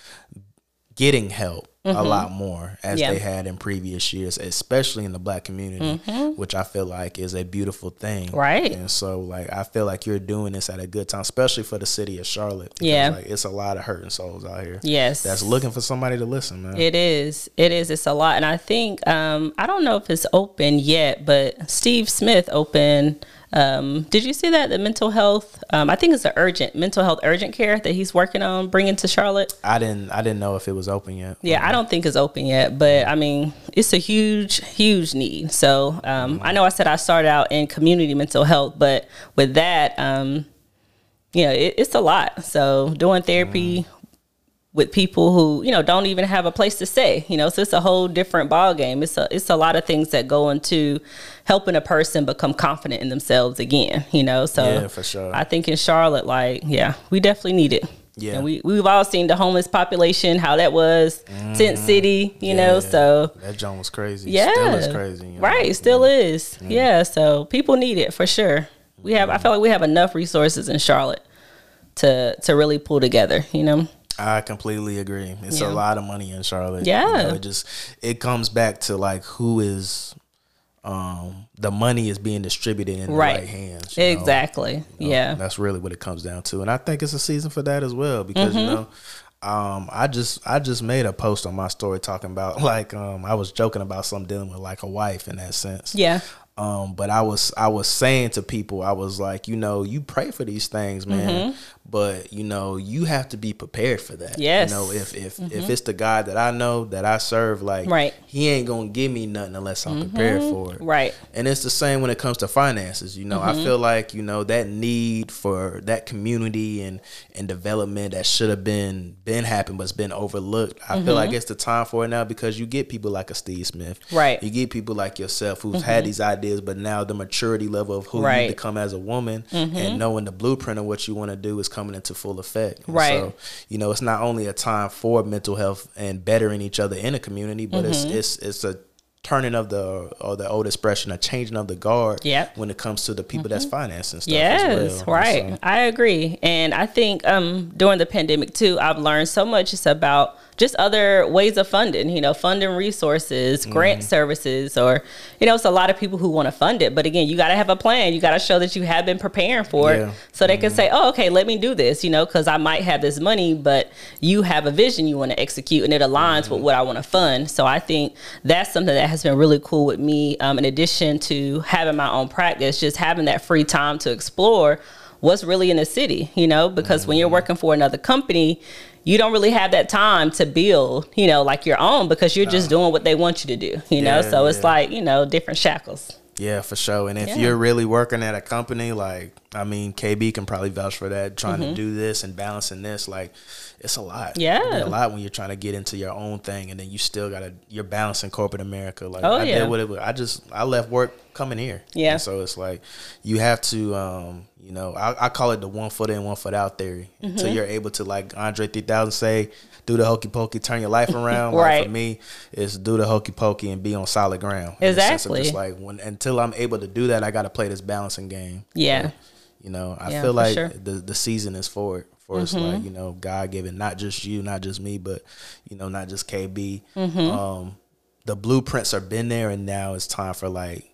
getting help a lot more as Yeah. they had in previous years, especially in the black community, which I feel like is a beautiful thing. Mm-hmm. Right. And so like I feel like you're doing this at a good time, especially for the city of Charlotte. Yeah. Like it's a lot of hurting souls out here. yes. That's looking for somebody to listen, man. It is. It is. It's a lot. And I think, um, I don't know if it's open yet, but Steve Smith opened. Um, did you see that? The mental health, um, I think it's the urgent, mental health urgent care that he's working on bringing to Charlotte. I didn't I didn't know if it was open yet. Yeah, I don't think it's open yet, but I mean, it's a huge, huge need. So um, I know I said I started out in community mental health, but with that, um, you know, it, it's a lot. So doing therapy with people who you know don't even have a place to stay, you know, so it's a whole different ball game. It's a it's a lot of things that go into helping a person become confident in themselves again. You know, so Yeah, for sure. I think in Charlotte, like, yeah, we definitely need it. Yeah. And we, we've all seen the homeless population, how that was, Tent City, you know, Mm-hmm. So that John was crazy. yeah. Still is crazy. you know? Right, still is. Yeah, so people need it for sure. We have I feel like we have enough resources in Charlotte to to really pull together, you know. I completely agree. It's Yeah. a lot of money in Charlotte. Yeah. You know, it just it comes back to like who is um the money is being distributed in Right. the right hands. you know? Exactly. You know, yeah. That's really what it comes down to. And I think it's a season for that as well because you Mm-hmm. know um, I just I just made a post on my story talking about like um, I was joking about something dealing with like a wife in that sense. Yeah. Um, but I was I was saying to people, I was like, you know, you pray for these things, man, but you know, you have to be prepared for that. Yes. You know, if if if it's the God that I know that I serve, like Right. he ain't gonna give me nothing unless I'm prepared for it. Right. And it's the same when it comes to finances. You know, Mm-hmm. I feel like you know that need for that community and and development that should have been been happened but's been overlooked. I feel like it's the time for it now because you get people like a Steve Smith, Mm-hmm. Right. Mm-hmm. You get people like yourself who've had these ideas, but now the maturity level of who Right. Mm-hmm. you become as a woman and knowing the blueprint of what you want to do is coming into full effect. And Right. So you know, it's not only a time for mental health and bettering each other in a community, but it's Mm-hmm. it's it's a turning of the or the old expression, a changing of the guard. Yep. Mm-hmm. When it comes to the people that's financing stuff. Yes, as well. right. So, I agree. And I think um, during the pandemic too, I've learned so much It's about just other ways of funding, you know, funding resources, Mm-hmm. grant services, or, you know, it's a lot of people who want to fund it. But again, you got to have a plan. You got to show that you have been preparing for Yeah. it so they can say, oh, okay, let me do this, you know, because I might have this money, but you have a vision you want to execute and it aligns Mm-hmm. with what I want to fund. So I think that's something that has been really cool with me, um, in addition to having my own practice, just having that free time to explore what's really in the city, you know, because when you're Mm-hmm. working for another company, you don't really have that time to build, you know, like your own because you're just doing what they want you to do, you know. Yeah, So it's yeah. like, you know, different shackles. Yeah, for sure. And if Yeah. you're really working at a company, like I mean, KB can probably vouch for that. Trying Mm-hmm. to do this and balancing this, like it's a lot. Yeah. A lot when you're trying to get into your own thing, and then you still gotta you're balancing corporate America. Like Oh, I yeah. did what it was. I just I left work coming here. Yeah. And so it's like you have to, um, you know, I, I call it the one foot in, one foot out theory. Mm-hmm. Until you're able to, like Andre 3000 say, do the hokey pokey, turn your life around. Like, Right. for me, it's do the hokey pokey and be on solid ground. In the sense of Exactly. Just like when until I'm able to do that, I got to play this balancing game. Yeah. But, you know, I Yeah, feel like sure. Mm-hmm. the the season is for it. For us, like you know, God given, not just you, not just me, but you know, not just KB. Mm-hmm. Um, the blueprints are been there, and now it's time for like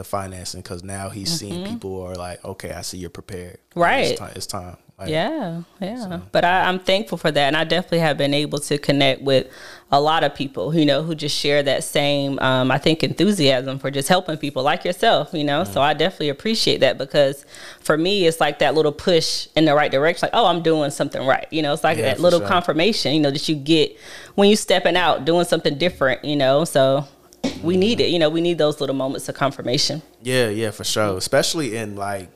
the financing because now he's seeing people are like, okay, I see you're prepared. Mm-hmm. Right. It's time. It's time. Like, Yeah, yeah. But I, I'm thankful for that, and I definitely have been able to connect with a lot of people, you know, who just share that same, um, I think, enthusiasm for just helping people like yourself, you know. So I definitely appreciate that because for me, it's like that little push in the right direction, like, oh, I'm doing something right, you know. It's like Yeah, that little sure. confirmation, you know, that you get when you're stepping out doing something different, you know. So we need it, you know. We need those little moments of confirmation. Yeah, yeah, for sure. Especially in like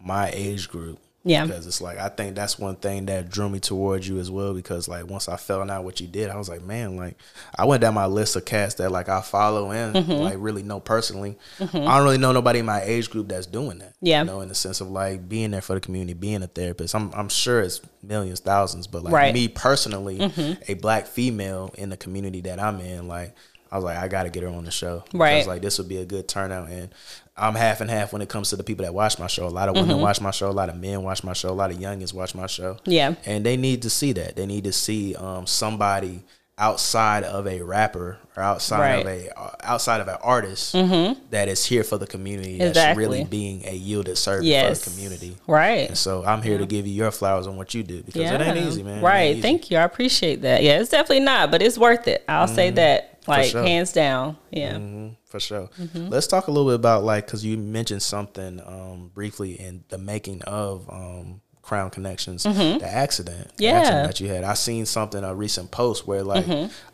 my age group. Yeah. Because it's like I think that's one thing that drew me towards you as well. Because like once I found out what you did, I was like, man, like I went down my list of cats that like I follow and Mm-hmm. like really know personally. I don't really know nobody in my age group that's doing that. Yeah. You know, in the sense of like being there for the community, being a therapist. I'm I'm sure it's millions, thousands, but like Right. Mm-hmm. me personally, a black female in the community that I'm in, like I was like, I gotta get her on the show. Right. Because like this would be a good turnout and I'm half and half when it comes to the people that watch my show. A lot of Mm-hmm. women watch my show, a lot of men watch my show, a lot of youngins watch my show. Yeah. And they need to see that. They need to see um, somebody outside of a rapper or outside of a uh, outside of an artist that is here for the community that's Exactly. really being a yielded servant Yes. for the community. Right. And so I'm here to give you your flowers on what you do because it ain't easy, man. Right. easy. Thank you. I appreciate that. Yeah, it's definitely not, but it's worth it. I'll say that, like sure. hands down. Yeah. hmm for sure. Mm-hmm. Let's talk a little bit about like because you mentioned something um, briefly in the making of um, Crown Connections, the accident, the Mm-hmm. Yeah. accident that you had. I seen something a recent post where like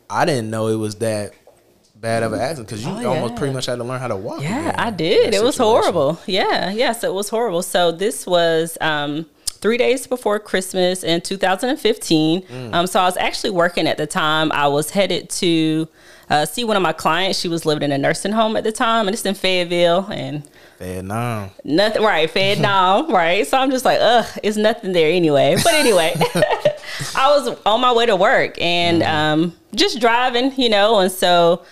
I didn't know it was that bad of an accident because you Mm-hmm. Oh, almost yeah. pretty much had to learn how to walk. Yeah, I did. It was horrible. Yeah, yes, it was horrible. So this was um, three days before Christmas in 2015. Mm. Um, so I was actually working at the time. I was headed to uh, see one of my clients. She was living in a nursing home at the time, and it's in Fayetteville, and Vietnam. nothing right down right so i'm just like ugh it's nothing there anyway but anyway i was on my way to work and um just driving you know and so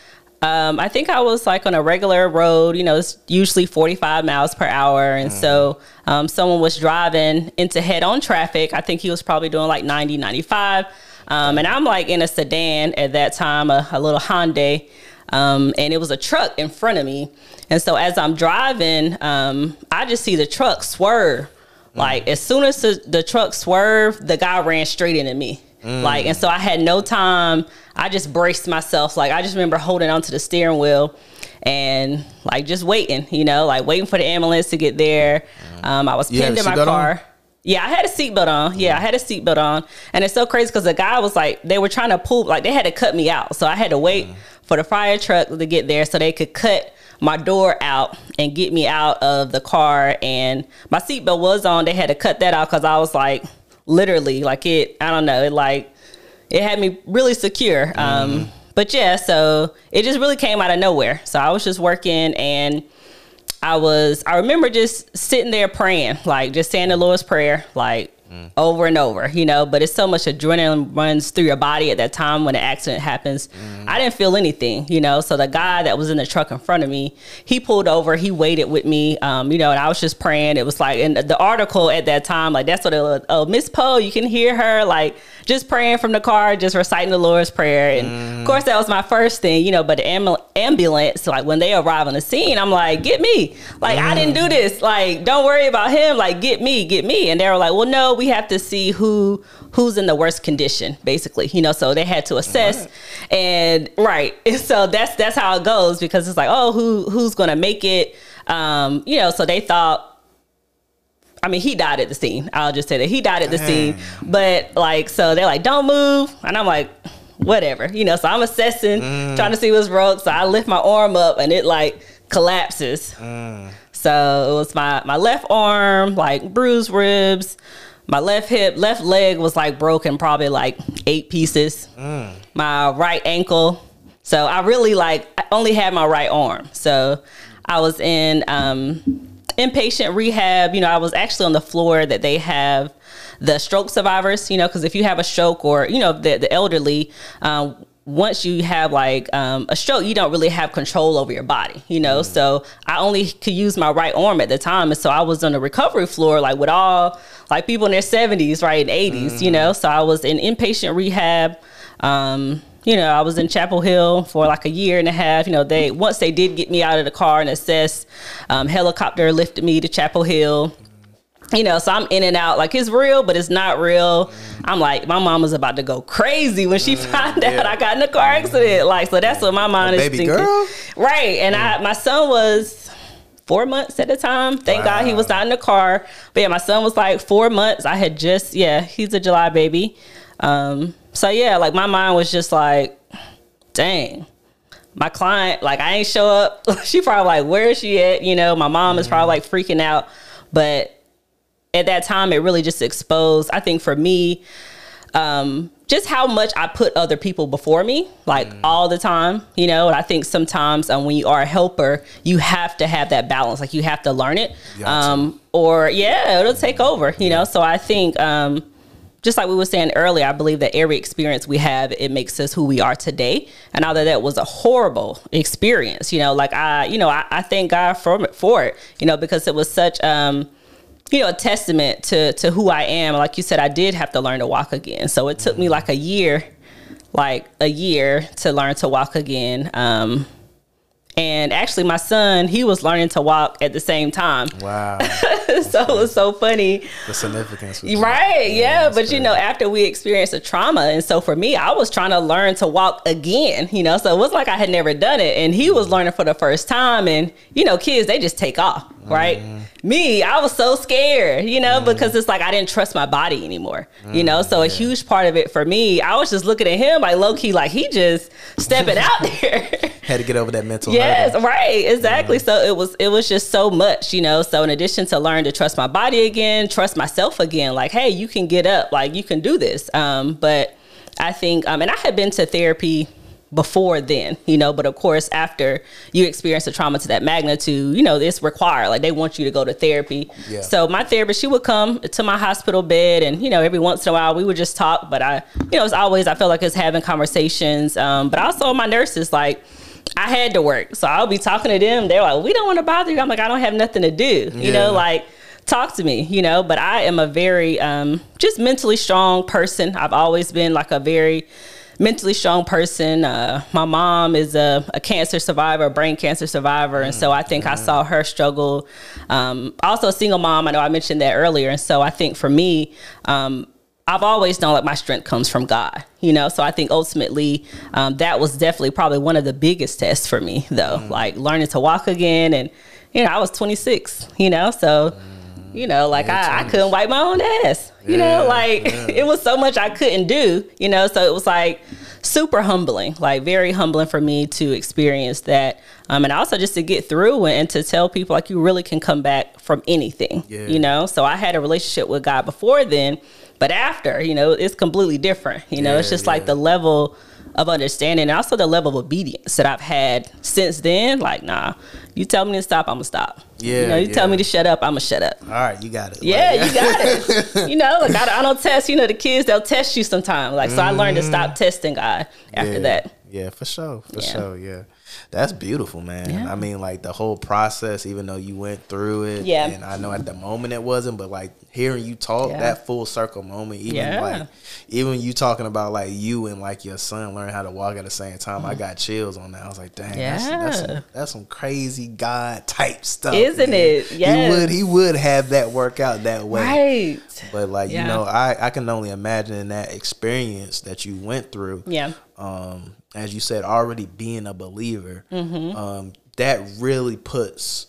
um, I think I was like on a regular road, you know, it's usually 45 miles per hour. And so um, someone was driving into head on traffic. I think he was probably doing like 90, 95. Um, and I'm like in a sedan at that time, a, a little Hyundai um, and it was a truck in front of me. And so as I'm driving, um, I just see the truck swerve. Like as soon as the, the truck swerved, the guy ran straight into me. Like, and so I had no time. I just braced myself. Like I just remember holding onto the steering wheel and like just waiting, you know, like waiting for the ambulance to get there. Um, I was pinned in my seatbelt on? car. Yeah, I had a seatbelt on. Yeah, I had a seatbelt on. And it's so crazy because the guy was like, they were trying to pull, like, they had to cut me out. So I had to wait for the fire truck to get there so they could cut my door out and get me out of the car. And my seatbelt was on. They had to cut that out because I was like, literally, like, it, I don't know, it like, it had me really secure. Um, but yeah, so it just really came out of nowhere. So I was just working and I was I remember just sitting there praying, like just saying the Lord's Prayer, like over and over, you know, but it's so much adrenaline runs through your body at that time when an accident happens. I didn't feel anything, you know. So the guy that was in the truck in front of me, he pulled over, he waited with me, um, you know, and I was just praying. It was like in the article at that time, like that's what it was. Oh, Miss Poe, you can hear her like just praying from the car, just reciting the Lord's Prayer. And of course, that was my first thing, you know, but the ambul- ambulance, like when they arrive on the scene, I'm like, get me. Like, I didn't do this. Like, don't worry about him. Like, get me, get me. And they were like, well, no, we have to see who who's in the worst condition, basically. You know, so they had to assess and right. And so that's that's how it goes because it's like, oh, who who's gonna make it? Um, you know, so they thought I mean, he died at the scene. I'll just say that he died at the scene. But like, so they're like, don't move. And I'm like, whatever, you know. So I'm assessing, trying to see what's broke. So I lift my arm up and it like collapses. So it was my my left arm, like bruised ribs. My left hip, left leg was like broken, probably like eight pieces. My right ankle. So I really like I only had my right arm. So I was in um, inpatient rehab. You know, I was actually on the floor that they have the stroke survivors. You know, because if you have a stroke or you know the the elderly. Um, once you have like um, a stroke, you don't really have control over your body, you know. So I only could use my right arm at the time, and so I was on the recovery floor, like with all like people in their seventies, right, and 80s you know. So I was in inpatient rehab. Um, you know, I was in Chapel Hill for like a year and a half. You know, they once they did get me out of the car and assess, um, helicopter lifted me to Chapel Hill you know, so I'm in and out. Like it's real, but it's not real. I'm like, my mom was about to go crazy when she mm, found out yeah. I got in a car accident. Like, so that's what my mind is baby thinking. girl? Right. And I mm. my son was four months at the time. Thank God he was not in the car. But yeah, my son was like four months. I had just yeah, he's a July baby. Um, so yeah, like my mind was just like, dang my client, like I ain't show up. she probably like, where is she at? You know, my mom is probably mm. like freaking out. But at that time, it really just exposed, I think for me, um, just how much I put other people before me, like all the time, you know. And I think sometimes um, when you are a helper, you have to have that balance. Like you have to learn it, um, or yeah, it'll take over, you know. So I think, um, just like we were saying earlier, I believe that every experience we have, it makes us who we are today. And although that was a horrible experience, you know, like I, you know, I, I thank God for for it, you know, because it was such. um you know, a testament to to who I am. Like you said, I did have to learn to walk again. So it took me like a year, like a year to learn to walk again. Um, and actually, my son, he was learning to walk at the same time. Wow. so it was so funny. the significance. Right, yeah, that's but you know, after we experienced a trauma, and so for me, I was trying to learn to walk again, you know, so it was like I had never done it, and he was learning for the first time, and you know, kids they just take off, right? Me, I was so scared, you know, because it's like I didn't trust my body anymore, you know, so a huge part of it for me, I was just looking at him like low key, like he just stepping out there. Had to get over that mental Yes, hurdle. right, exactly. So it was it was just so much, you know. So in addition to learn to trust my body again, trust myself again, like, hey, you can get up, like you can do this. Um, but I think, um, and I had been to therapy before then, you know, but of course after you experience a trauma to that magnitude, you know, it's required. Like they want you to go to therapy. Yeah. So my therapist, she would come to my hospital bed and, you know, every once in a while we would just talk. But I, you know, it's always I felt like it's having conversations. Um, but also my nurses, like I had to work. So I'll be talking to them. They're like, we don't want to bother you. I'm like, I don't have nothing to do. You Yeah. know, like talk to me, you know, but I am a very um just mentally strong person. I've always been like a very mentally strong person. Uh, my mom is a, a cancer survivor, a brain cancer survivor, and so I think I saw her struggle. Um, also, a single mom. I know I mentioned that earlier, and so I think for me, um, I've always known like my strength comes from God, you know. So I think ultimately um, that was definitely probably one of the biggest tests for me, though, like learning to walk again. And you know, I was 26, you know, so you know, like I, I couldn't wipe my own ass, you Yeah, know, like yeah. it was so much I couldn't do, you know. So it was like super humbling, like very humbling for me to experience that, um, and also just to get through and, to tell people like you really can come back from anything, Yeah. you know. So I had a relationship with God before then, but after, you know, it's completely different. You know, it's just like the level of understanding and also the level of obedience that I've had since then. Like, nah, you tell me to stop, I'm gonna stop. Yeah, you know, you tell me to shut up, I'm gonna shut up. All right, you got it. Yeah, Like, you got it. you know, like I, I don't test. You know, the kids they'll test you sometimes. Like, so I learned to stop mm-hmm. testing God after yeah, that. Yeah, for sure. For Yeah. sure. Yeah. That's beautiful, man. Yeah. I mean, like the whole process, even though you went through it. Yeah. And I know at the moment it wasn't, but like hearing you talk, Yeah. that full circle moment, even Yeah. like, even you talking about like you and like your son learning how to walk at the same time, I got chills on that. I was like, dang, that's, that's, some, that's some crazy God type stuff. Isn't man. it? Yeah, he would, he would have that work out that way. Right. But like, Yeah. you know, I, I can only imagine that experience that you went through Yeah. um, as you said, already being a believer, Mm-hmm. um, that really puts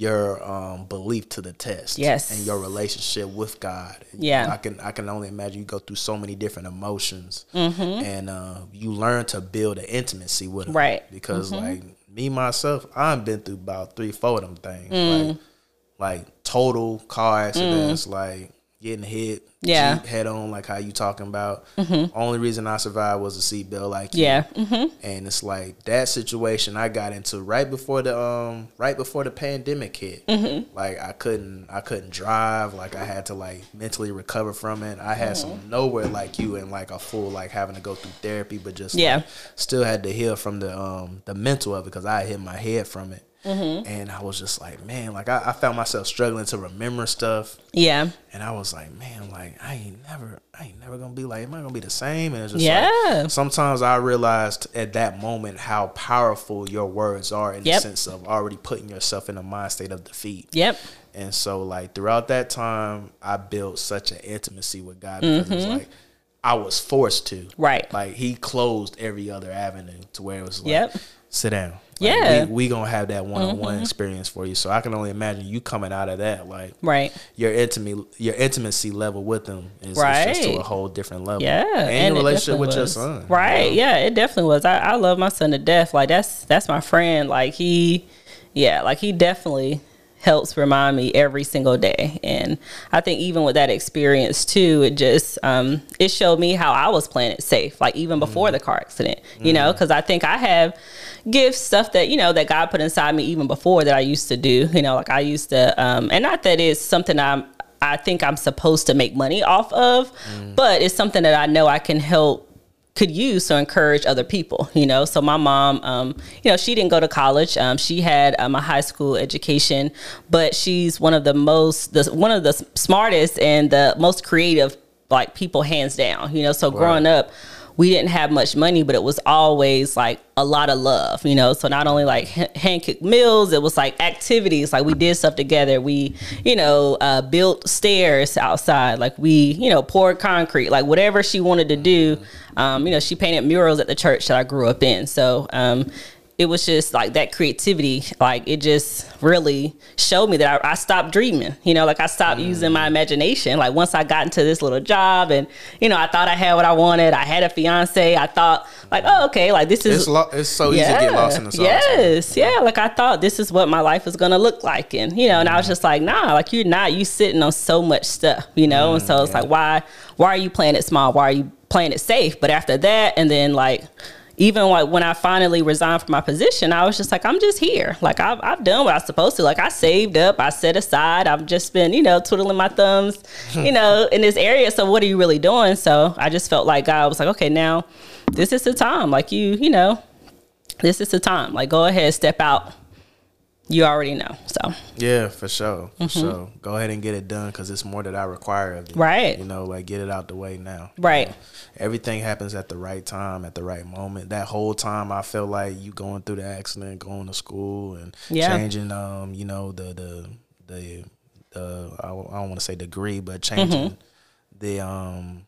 your um, belief to the test. Yes. And your relationship with God. Yeah. I can I can only imagine you go through so many different emotions, Mm-hmm. and uh, you learn to build an intimacy with Him. Right. Mm-hmm. Because like me myself, I've been through about three, four of them things. Mm. Like like total car accidents, like getting hit, Yeah. Head on, like how you talking about. Only reason I survived was a seatbelt, like. Yeah. hmm And it's like that situation I got into right before the um right before the pandemic hit. Mm-hmm. Like I couldn't I couldn't drive. Like I had to like mentally recover from it. I had Mm-hmm. some nowhere like you and like a full like having to go through therapy, but just Yeah. like, still had to heal from the um the mental of it because I hit my head from it. Mm-hmm. And I was just like, man, like I, I found myself struggling to remember stuff. Yeah. And I was like, man, like I ain't never, I ain't never gonna be like, am I gonna be the same? And it's just Yeah. like, sometimes I realized at that moment how powerful your words are in Yep. the sense of already putting yourself in a mind state of defeat. Yep. And so, like throughout that time, I built such an intimacy with God because it was like I was forced to. Mm-hmm. Right. Like He closed every other avenue to where it was like, Yep. Sit down. Like, Yeah. We, we gonna have that one on one experience for you. So I can only imagine you coming out of that like Right. your intimacy your intimacy level with them is, is just to a whole different level. Yeah, and, your relationship with your son. right? you know? Yeah, it definitely was. I, I love my son to death. Like that's that's my friend. Like he, yeah, like he definitely helps remind me every single day. And I think even with that experience too, it just um, it showed me how I was playing it safe. Like even before mm-hmm. the car accident, you mm-hmm. know, because I think I have gifts, stuff that you know that God put inside me even before that I used to do. You know, like I used to, um, and not that it's something I'm. I think I'm supposed to make money off of, but it's something that I know I can help could use to encourage other people, you know. So my mom, um, you know, she didn't go to college. Um, she had um, a high school education, but she's one of the most, the one of the smartest and the most creative, like people hands down, you know. So growing up, we didn't have much money, but it was always like a lot of love, you know. So not only like hand cooked meals, it was like activities. Like we did stuff together. We, you know, uh, built stairs outside. Like we, you know, poured concrete. Like whatever she wanted to do. Um, you know, she painted murals at the church that I grew up in. So um, it was just like that creativity. Like it just really showed me that I, I stopped dreaming. You know, like I stopped mm. using my imagination. Like once I got into this little job, and you know, I thought I had what I wanted. I had a fiance. I thought like, oh, okay, like this is It's lo- it's so easy to get lost in the sauce. Yes, yeah. Like I thought this is what my life was gonna look like, and you know, and I was mm. just like, nah, like you're not. You sitting on so much stuff, you know, and so mm, it's like, why, why are you playing it small? Why are you playing it safe? But after that, and then like. Even like when I finally resigned from my position, I was just like, I'm just here. Like I've, I've done what I was supposed to. Like I saved up, I set aside. I've just been, you know, twiddling my thumbs, you know, in this area. So what are you really doing? So I just felt like God was like, okay, now this is the time. Like you, you know, this is the time. Like, go ahead, step out. You already know. So, Yeah, for sure, for sure. Go ahead and get it done because it's more that I require of you. Mm-hmm. Right. You know, like get it out the way now. Right. You know, everything happens at the right time, at the right moment. That whole time, I felt like you going through the accident, going to school, and Yeah. changing. Um, you know the the the the I don't want to say degree, but changing the um.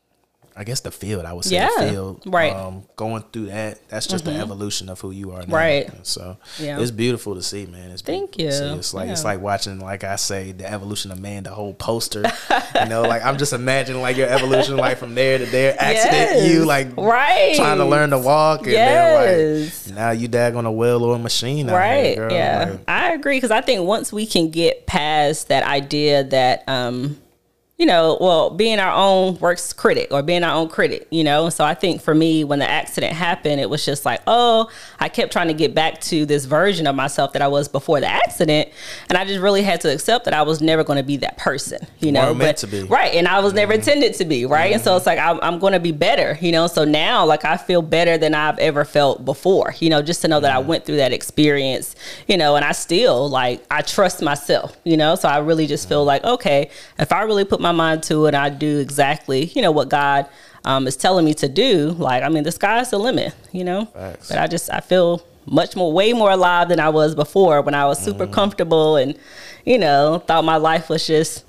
I guess the field, I would say Yeah, the field. right. Um, going through that, that's just the evolution of who you are now. Right. And so Yeah. it's beautiful to see, man. It's Thank beautiful to see. you. It's like it's like watching, like I say, the evolution of man, the whole poster. you know, like I'm just imagining like your evolution, like from there to there, accident, you like Right. trying to learn to walk, and Yes. then like now you dag on a well or a machine, right. here, yeah. Like, I agree. Cause I think once we can get past that idea that, um, you know, well, being our own works critic or being our own critic, you know. So I think for me, when the accident happened, it was just like, oh, I kept trying to get back to this version of myself that I was before the accident, and I just really had to accept that I was never going to be that person, you know. meant but to be. right, and I was never mm-hmm. intended to be, right. And so mm-hmm. it's like I'm, I'm going to be better, you know. So now, like I feel better than I've ever felt before, you know, just to know that I mm-hmm. went through that experience, you know, and I still like I trust myself, you know. So I really just feel like okay, if I really put my mind to it, I do exactly, you know, what God um, is telling me to do. Like I mean, the sky's the limit, you know. Facts. But I just I feel much more, way more alive than I was before when I was super comfortable and, you know, thought my life was just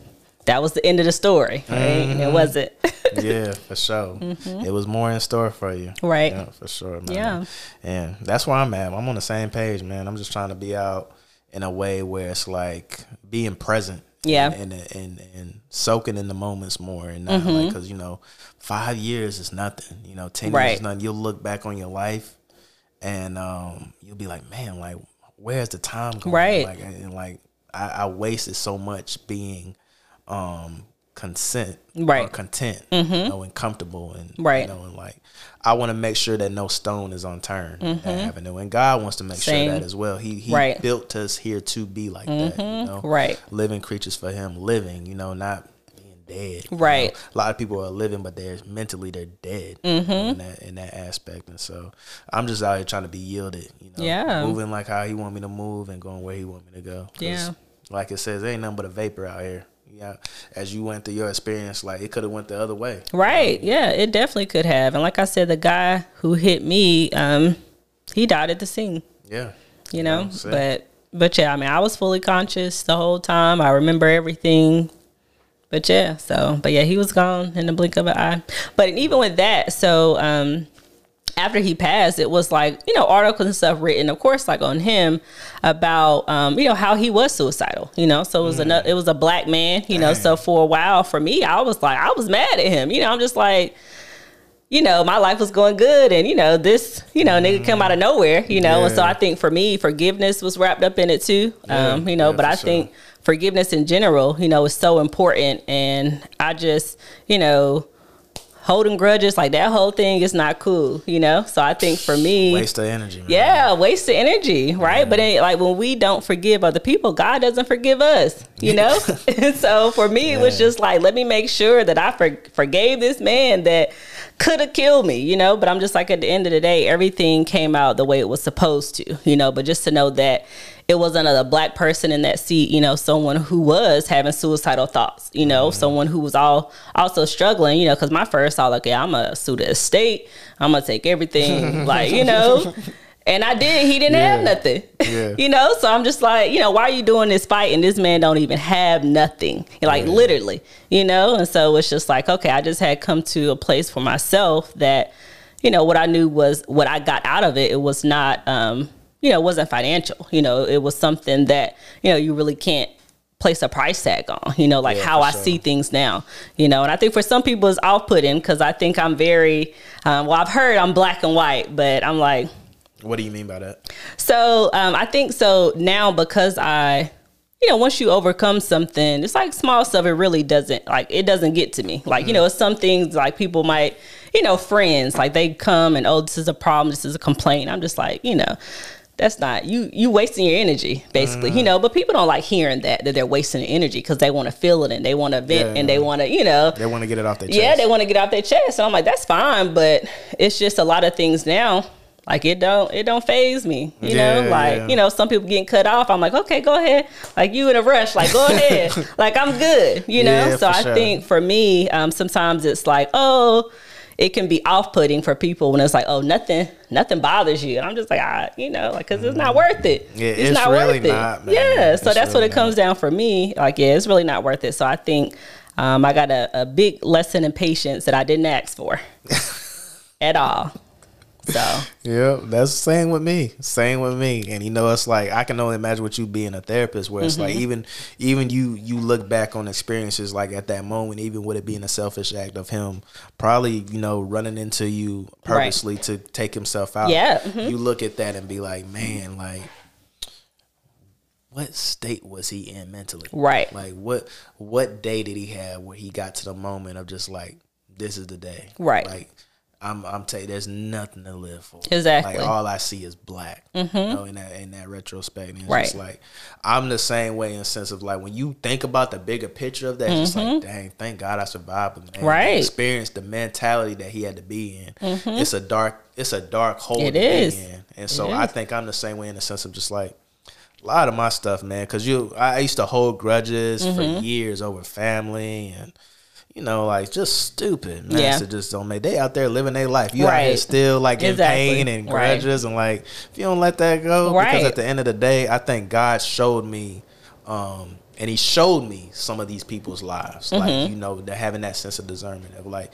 that was the end of the story, right? And it wasn't. yeah, for sure. It was more in store for you, Mm-hmm. Right. Yeah, for sure, man. Yeah. and that's where I'm at. I'm on the same page, man. I'm just trying to be out in a way where it's like being present. Yeah. And and and, and soaking in the moments more, and not like because you know, five years is nothing. You know, ten years is nothing. You'll look back on your life, and um, you'll be like, man, like where's the time going? Right. Like and like I, I wasted so much being um consent or Right. Mm-hmm. content you know and comfortable and Right. you know and like I want to make sure that no stone is unturned in that avenue and God wants to make Mm-hmm. Same. sure that as well he he Right. Mm-hmm. built us here to be like that you know Right. living creatures for him living you know not being dead you Right. know? a lot of people are living but they're mentally they're dead in that in that aspect and so I'm just out here trying to be yielded you know Yeah. moving like how he want me to move and going where he want me to go. Yeah. like it says, there ain't nothing but a vapor out here. Yeah, as you went through your experience, like it could have went the other way. Right. Yeah, it definitely could have. And like I said, the guy who hit me, um, he died at the scene. Yeah, You know, Yeah, but but yeah, I mean, I was fully conscious the whole time. I remember everything. But yeah, so but yeah, he was gone in the blink of an eye. But even with that, so um after he passed, it was like, you know, articles and stuff written, of course, like on him about, um, you know, how he was suicidal, you know, so it was another, it was a black man, you know, so for a while for me, I was like, I was mad at him, you know, I'm just like, you know, my life was going good and, you know, this, you know, nigga come out of nowhere, you know, and so I think for me, forgiveness was wrapped up in it too, um, you know, yeah, but I sure. think forgiveness in general, you know, is so important and I just, you know, holding grudges like that whole thing is not cool, you know. So I think for me, waste of energy. Man. yeah, wasted energy, right? But it, like when we don't forgive other people, God doesn't forgive us, you know. and so for me, it was just like, let me make sure that I for, forgave this man that could have killed me, you know. But I'm just like, at the end of the day, everything came out the way it was supposed to, you know. But just to know that it was another black person in that seat, you know, someone who was having suicidal thoughts, you know, mm-hmm. someone who was all also struggling, you know, because my first thought, like, yeah, I'm gonna sue the estate, I'm gonna take everything, like, you know. And I did. He didn't have nothing. Yeah. you know, so I'm just like, you know, why are you doing this fight? And this man don't even have nothing. Like Yeah. literally, you know? And so it's just like, okay, I just had come to a place for myself that, you know, what I knew was what I got out of it, it was not um, you know, it wasn't financial. You know, it was something that, you know, you really can't place a price tag on, you know, like Yeah, how I sure. see things now, you know, and I think for some people it's off putting because I think I'm very, um, well, I've heard I'm black and white, but I'm like, What do you mean by that? so um, I think so now because I, you know, once you overcome something, it's like small stuff. It really doesn't like it doesn't get to me. Like you know, some things like people might, you know, friends like they come and oh, this is a problem, this is a complaint. I'm just like, you know. That's not you. You wasting your energy, basically, you know. But people don't like hearing that that they're wasting their energy because they want to feel it and they want to vent Yeah. and they want to, you know, They want to get it off their chest. yeah, they want to get off their chest. And I'm like, that's fine, but it's just a lot of things now. Like it don't it don't phase me. You know, like, yeah. you know, some people getting cut off. I'm like, okay, go ahead. Like you in a rush, like go ahead. like I'm good, you know? Yeah, so I sure. think for me, um, sometimes it's like, oh, it can be off putting for people when it's like, oh, nothing, nothing bothers you. And I'm just like, ah, you know, like, cause it's not worth it. Yeah, it's really not, man. Yeah. So It's that's what really it comes down for me. Like, yeah, it's really not worth it. So I think um, I got a, a big lesson in patience that I didn't ask for at all. So Yeah, that's the same with me. Same with me. And you know, it's like I can only imagine with you being a therapist, where it's Mm-hmm. like even even you you look back on experiences like at that moment, even with it being a selfish act of him, probably you know running into you purposely to take himself out. Yeah, mhm. you look at that and be like, man, like. What state was he in mentally? Right. Like what what day did he have where he got to the moment of just like this is the day. Right. Like I'm I'm telling you, there's nothing to live for. Exactly. Like all I see is black. You know, in that in that retrospect. And it's Right. just like I'm the same way in the sense of like when you think about the bigger picture of that, it's just like, dang, thank God I survived. But man, Mm-hmm. Right. Mm-hmm. the experience, the mentality that he had to be in. It's a dark, it's a dark hole It to is. be in. And so I think I'm the same way in the sense of just like a lot of my stuff, man, because you, I used to hold grudges Mm-hmm. for years over family and. You know, like just stupid, man. Yeah. So just don't make. They out there living their life. You out here still like in Exactly. pain and Right. grudges and like if you don't let that go, because at the end of the day, I think God showed me, um, and He showed me some of these people's lives. Mm-hmm. Like you know, they're having that sense of discernment of like,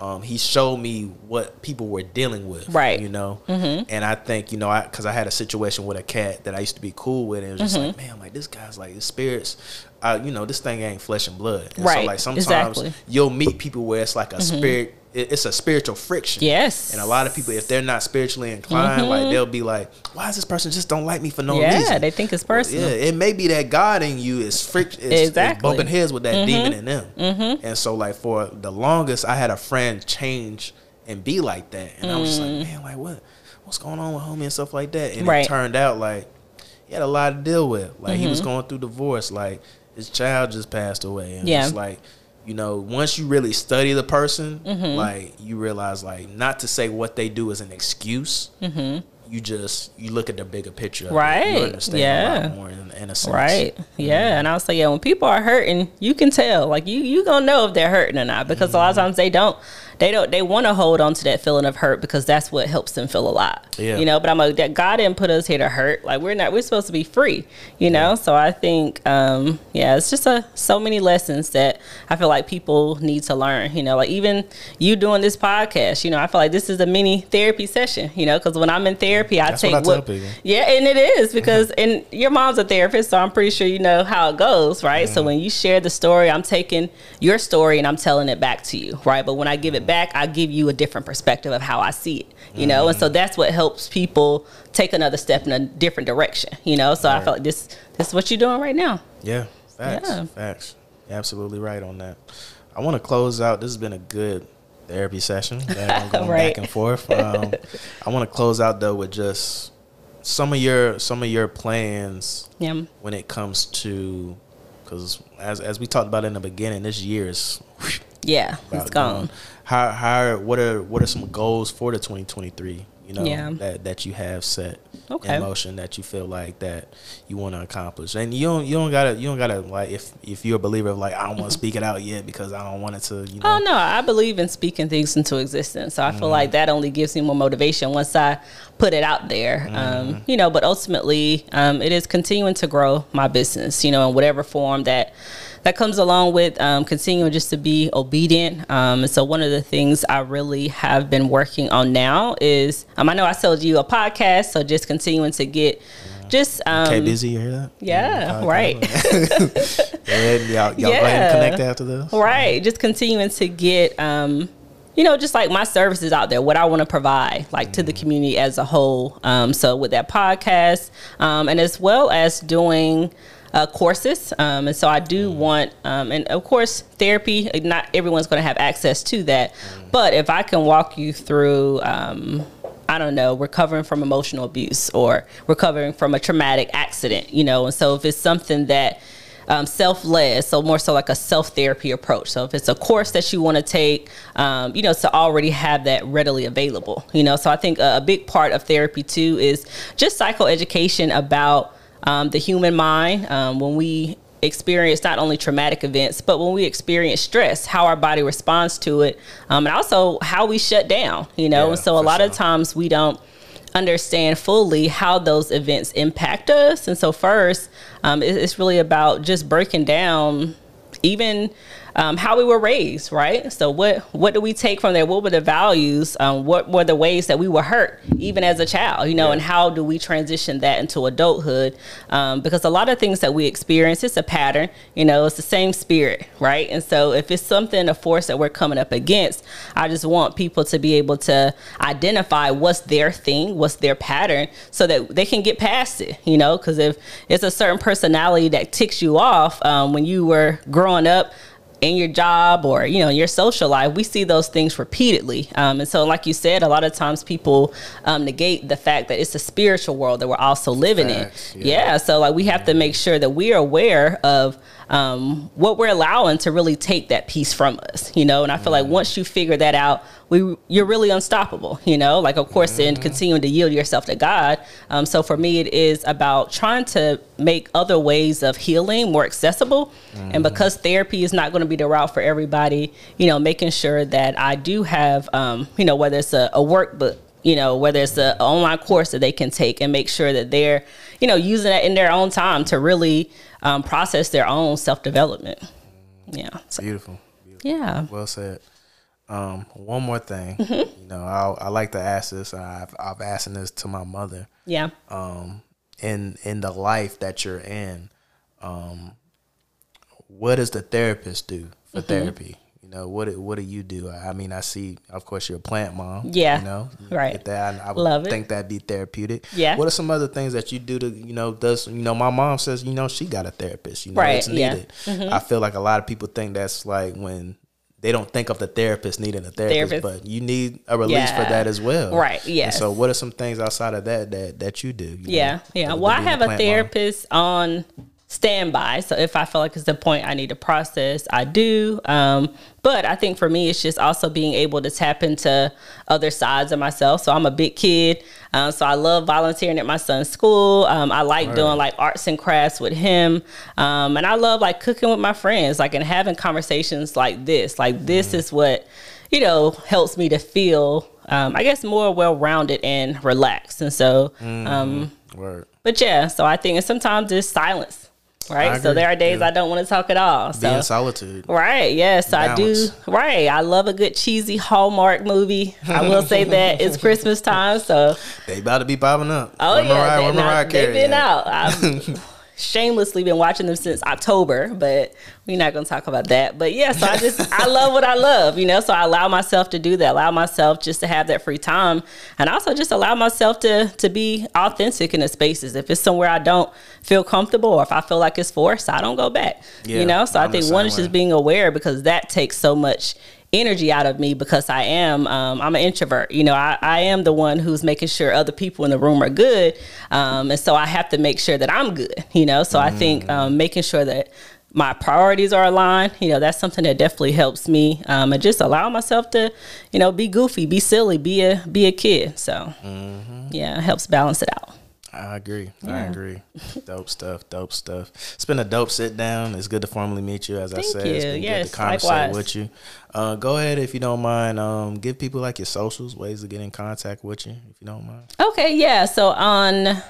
um, he showed me what people were dealing with, Right. You know, mm-hmm. and I think you know, I because I had a situation with a cat that I used to be cool with, and it was just like, man, like this guy's like his spirits, uh, you know, this thing ain't flesh and blood, and So Right. like sometimes Exactly. you'll meet people where it's like a spirit, it- it's a spiritual friction, Yes. and a lot of people, if they're not spiritually inclined, like they'll be like, why is this person just don't like me for no yeah, reason? Yeah, they think it's personal. Yeah, it may be that God in you is fric- is, is Exactly. bumping heads with that demon in them. Mm-hmm. And so, like for the longest, I had a friend change and be like that, and I was just like, man, like what, what's going on with homie and stuff like that. And Mm. Right. it turned out like he had a lot to deal with. Like he Mm-hmm. was going through divorce. Like his child just passed away, and Yeah. it's like. You know, once you really study the person, Mm-hmm. like you realize, like not to say what they do is an excuse. You just you look at the bigger picture. Mm-hmm. Right. You understand a Yeah. lot more in, in a sense. Right. Yeah. And I'll say, yeah, when people are hurting, you can tell. Like you you gonna know if they're hurting or not. Because a lot of times they don't they don't they wanna hold on to that feeling of hurt because that's what helps them feel alive. Yeah. You know, but I'm like that God didn't put us here to hurt. Like we're not we're supposed to be free, you know? So I think um yeah, it's just a so many lessons that I feel like people need to learn. You know, like even you doing this podcast, you know, I feel like this is a mini therapy session, you know, because when I'm in therapy I That's take what I what yeah, and it is because and your mom's a therapist, so I'm pretty sure you know how it goes, right? So when you share the story, I'm taking your story and I'm telling it back to you, right? But when I give it back, I give you a different perspective of how I see it, you know? And so that's what helps people take another step in a different direction, you know? So I felt like this this is what you're doing right now. Yeah, facts, Yeah. facts. You're absolutely right on that. I want to close out. This has been a good therapy session. I'm going Right. back and forth. Um, I want to close out though with just some of your some of your plans Yeah. when it comes to because as as we talked about in the beginning, this year is Yeah, it's gone. gone. How how what are what are some goals for the 2023? You know Yeah. that that you have set Okay. in motion that you feel like that you want to accomplish, and you don't you don't gotta you don't gotta like if if you're a believer of like I don't want to speak it out yet because I don't want it to you know Oh no, I believe in speaking things into existence. So I feel mm-hmm. like that only gives me more motivation once I put it out there. Um, you know, but ultimately, um, it is continuing to grow my business. You know, in whatever form that that comes along with um, continuing just to be obedient. Um, and so one of the things I really have been working on now is um, I know I sold you a podcast, so just continuing to get just um, Okay, busy, you hear that? yeah, Okay. right. Ahead, y'all, y'all go ahead and Yeah. connect after this. Right. Just continuing to get um you know, just like my services out there, what I want to provide, like to the community as a whole. Um, so with that podcast, um, and as well as doing uh, courses, um, and so I do want, um, and of course, therapy. Not everyone's going to have access to that, but if I can walk you through. Um, I don't know, recovering from emotional abuse or recovering from a traumatic accident, you know. And so if it's something that um, self-led, so more so like a self-therapy approach. So if it's a course that you want to take, um, you know, to already have that readily available, you know. So I think a, a big part of therapy too is just psychoeducation about um, the human mind um, when we experience not only traumatic events, but when we experience stress, how our body responds to it, um, and also how we shut down, you know. Yeah, and so a lot of times we don't understand fully how those events impact us. And so, first, um, it- it's really about just breaking down even um, how we were raised, right? So, what what do we take from there? What were the values? Um, what were the ways that we were hurt, even as a child? You know, Yeah. and how do we transition that into adulthood? Um, because a lot of things that we experience, it's a pattern. You know, it's the same spirit, right? And so, if it's something, a force that we're coming up against, I just want people to be able to identify what's their thing, what's their pattern, so that they can get past it. You know, because if it's a certain personality that ticks you off um, when you were growing up in your job or you know in your social life we see those things repeatedly um, and so like you said a lot of times people um, negate the fact that it's a spiritual world that we're also living Facts, in yeah. yeah. so like we have to make sure that we are aware of um, what we're allowing to really take that piece from us you know? And i feel like once you figure that out we you're really unstoppable you know? Like of course in continuing to yield yourself to god. Um, so for me it is about trying to make other ways of healing more accessible. And because therapy is not going to be the route for everybody you know making sure that i do have um, you know whether it's a, a workbook you know whether it's an online course that they can take and make sure that they're you know using that in their own time to really um, process their own self-development yeah so, Beautiful. Beautiful. yeah Well said. Um, one more thing. Mm-hmm. You know, I, I like to ask this. I've I've asked this to my mother. Yeah. Um, in in the life that you're in, um, what does the therapist do for Mm-hmm. therapy? You know, what what do you do? I mean, I see, of course, you're a plant mom. Yeah, you know, right. get that. I, I would Love it. think that'd be therapeutic. Yeah. What are some other things that you do to, you know, does you know? My mom says, you know, she got a therapist. You know, Right, it's yeah. Mm-hmm. needed. I feel like a lot of people think that's like when. They don't think of the therapist needing a therapist, Therapist. but you need a release for that as well. Right, Yeah. so, what are some things outside of that that that you do? you Yeah, know, yeah. Well, I have a plant mom? therapist on standby. So if I feel like it's the point I need to process, I do. Um, but I think for me, it's just also being able to tap into other sides of myself. So I'm a big kid. Um, so I love volunteering at my son's school. Um, I like doing like arts and crafts with him. Um, and I love like cooking with my friends, like and having conversations like this. Like this is what, you know, helps me to feel, um, I guess, more well rounded and relaxed. And so, um, Word. but yeah, so I think and sometimes it's silence, right? So there are days Yeah. I don't want to talk at all. Be So in solitude. right, yes, I do. Right, I love a good cheesy Hallmark movie. I will say that it's Christmas time, so They about to be popping up. oh Where yeah, Mariah, they, Mariah they've Carey been at? out. Shamelessly been watching them since October, but we're not going to talk about that. But yeah, so I just I love what I love, you know. So I allow myself to do that. Allow myself just to have that free time, and also just allow myself to to be authentic in the spaces. If it's somewhere I don't feel comfortable, or if I feel like it's forced, I don't go back. Yeah, you know. So I'm I think one same is just being aware because that takes so much energy out of me because I am um, I'm an introvert. You know, I, I am the one who's making sure other people in the room are good, um, and so I have to make sure that I'm good. You know, so I think um, making sure that my priorities are aligned. You know, that's something that definitely helps me, um, and just allow myself to, you know, be goofy, be silly, be a be a kid. So yeah, it helps balance it out. I agree. I agree. dope stuff. Dope stuff. It's been a dope sit down. It's good to formally meet you. As I Thank said, it's you. been Yes, good to conversate likewise. with you. Uh, go ahead if you don't mind. Um, give people like your socials, ways to get in contact with you, if you don't mind. Okay, yeah. So on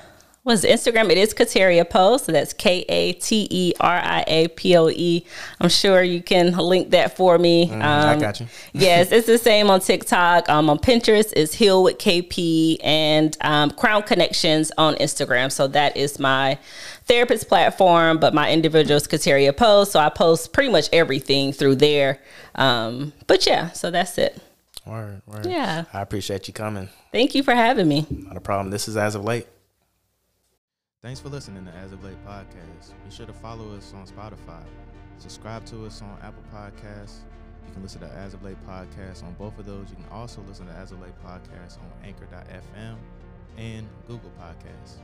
was Instagram, it is Kateria Poe. So that's K A T E R I A P O E. I'm sure you can link that for me. Mm, I Um, got you. yes, it's the same on TikTok. Um, on Pinterest is Heal with KP and um, Crown Connections on Instagram. So that is my therapist platform, but my individual is Kateria Poe. So I post pretty much everything through there. Um, but yeah, so that's it. Word, word. Yeah. I appreciate you coming. Thank you for having me. Not a problem. This is As of Late. Thanks for listening to As of Late podcast. Be sure to follow us on Spotify. Subscribe to us on Apple Podcasts. You can listen to As of Late podcast on both of those. You can also listen to As of Late podcast on Anchor.fm and Google Podcasts.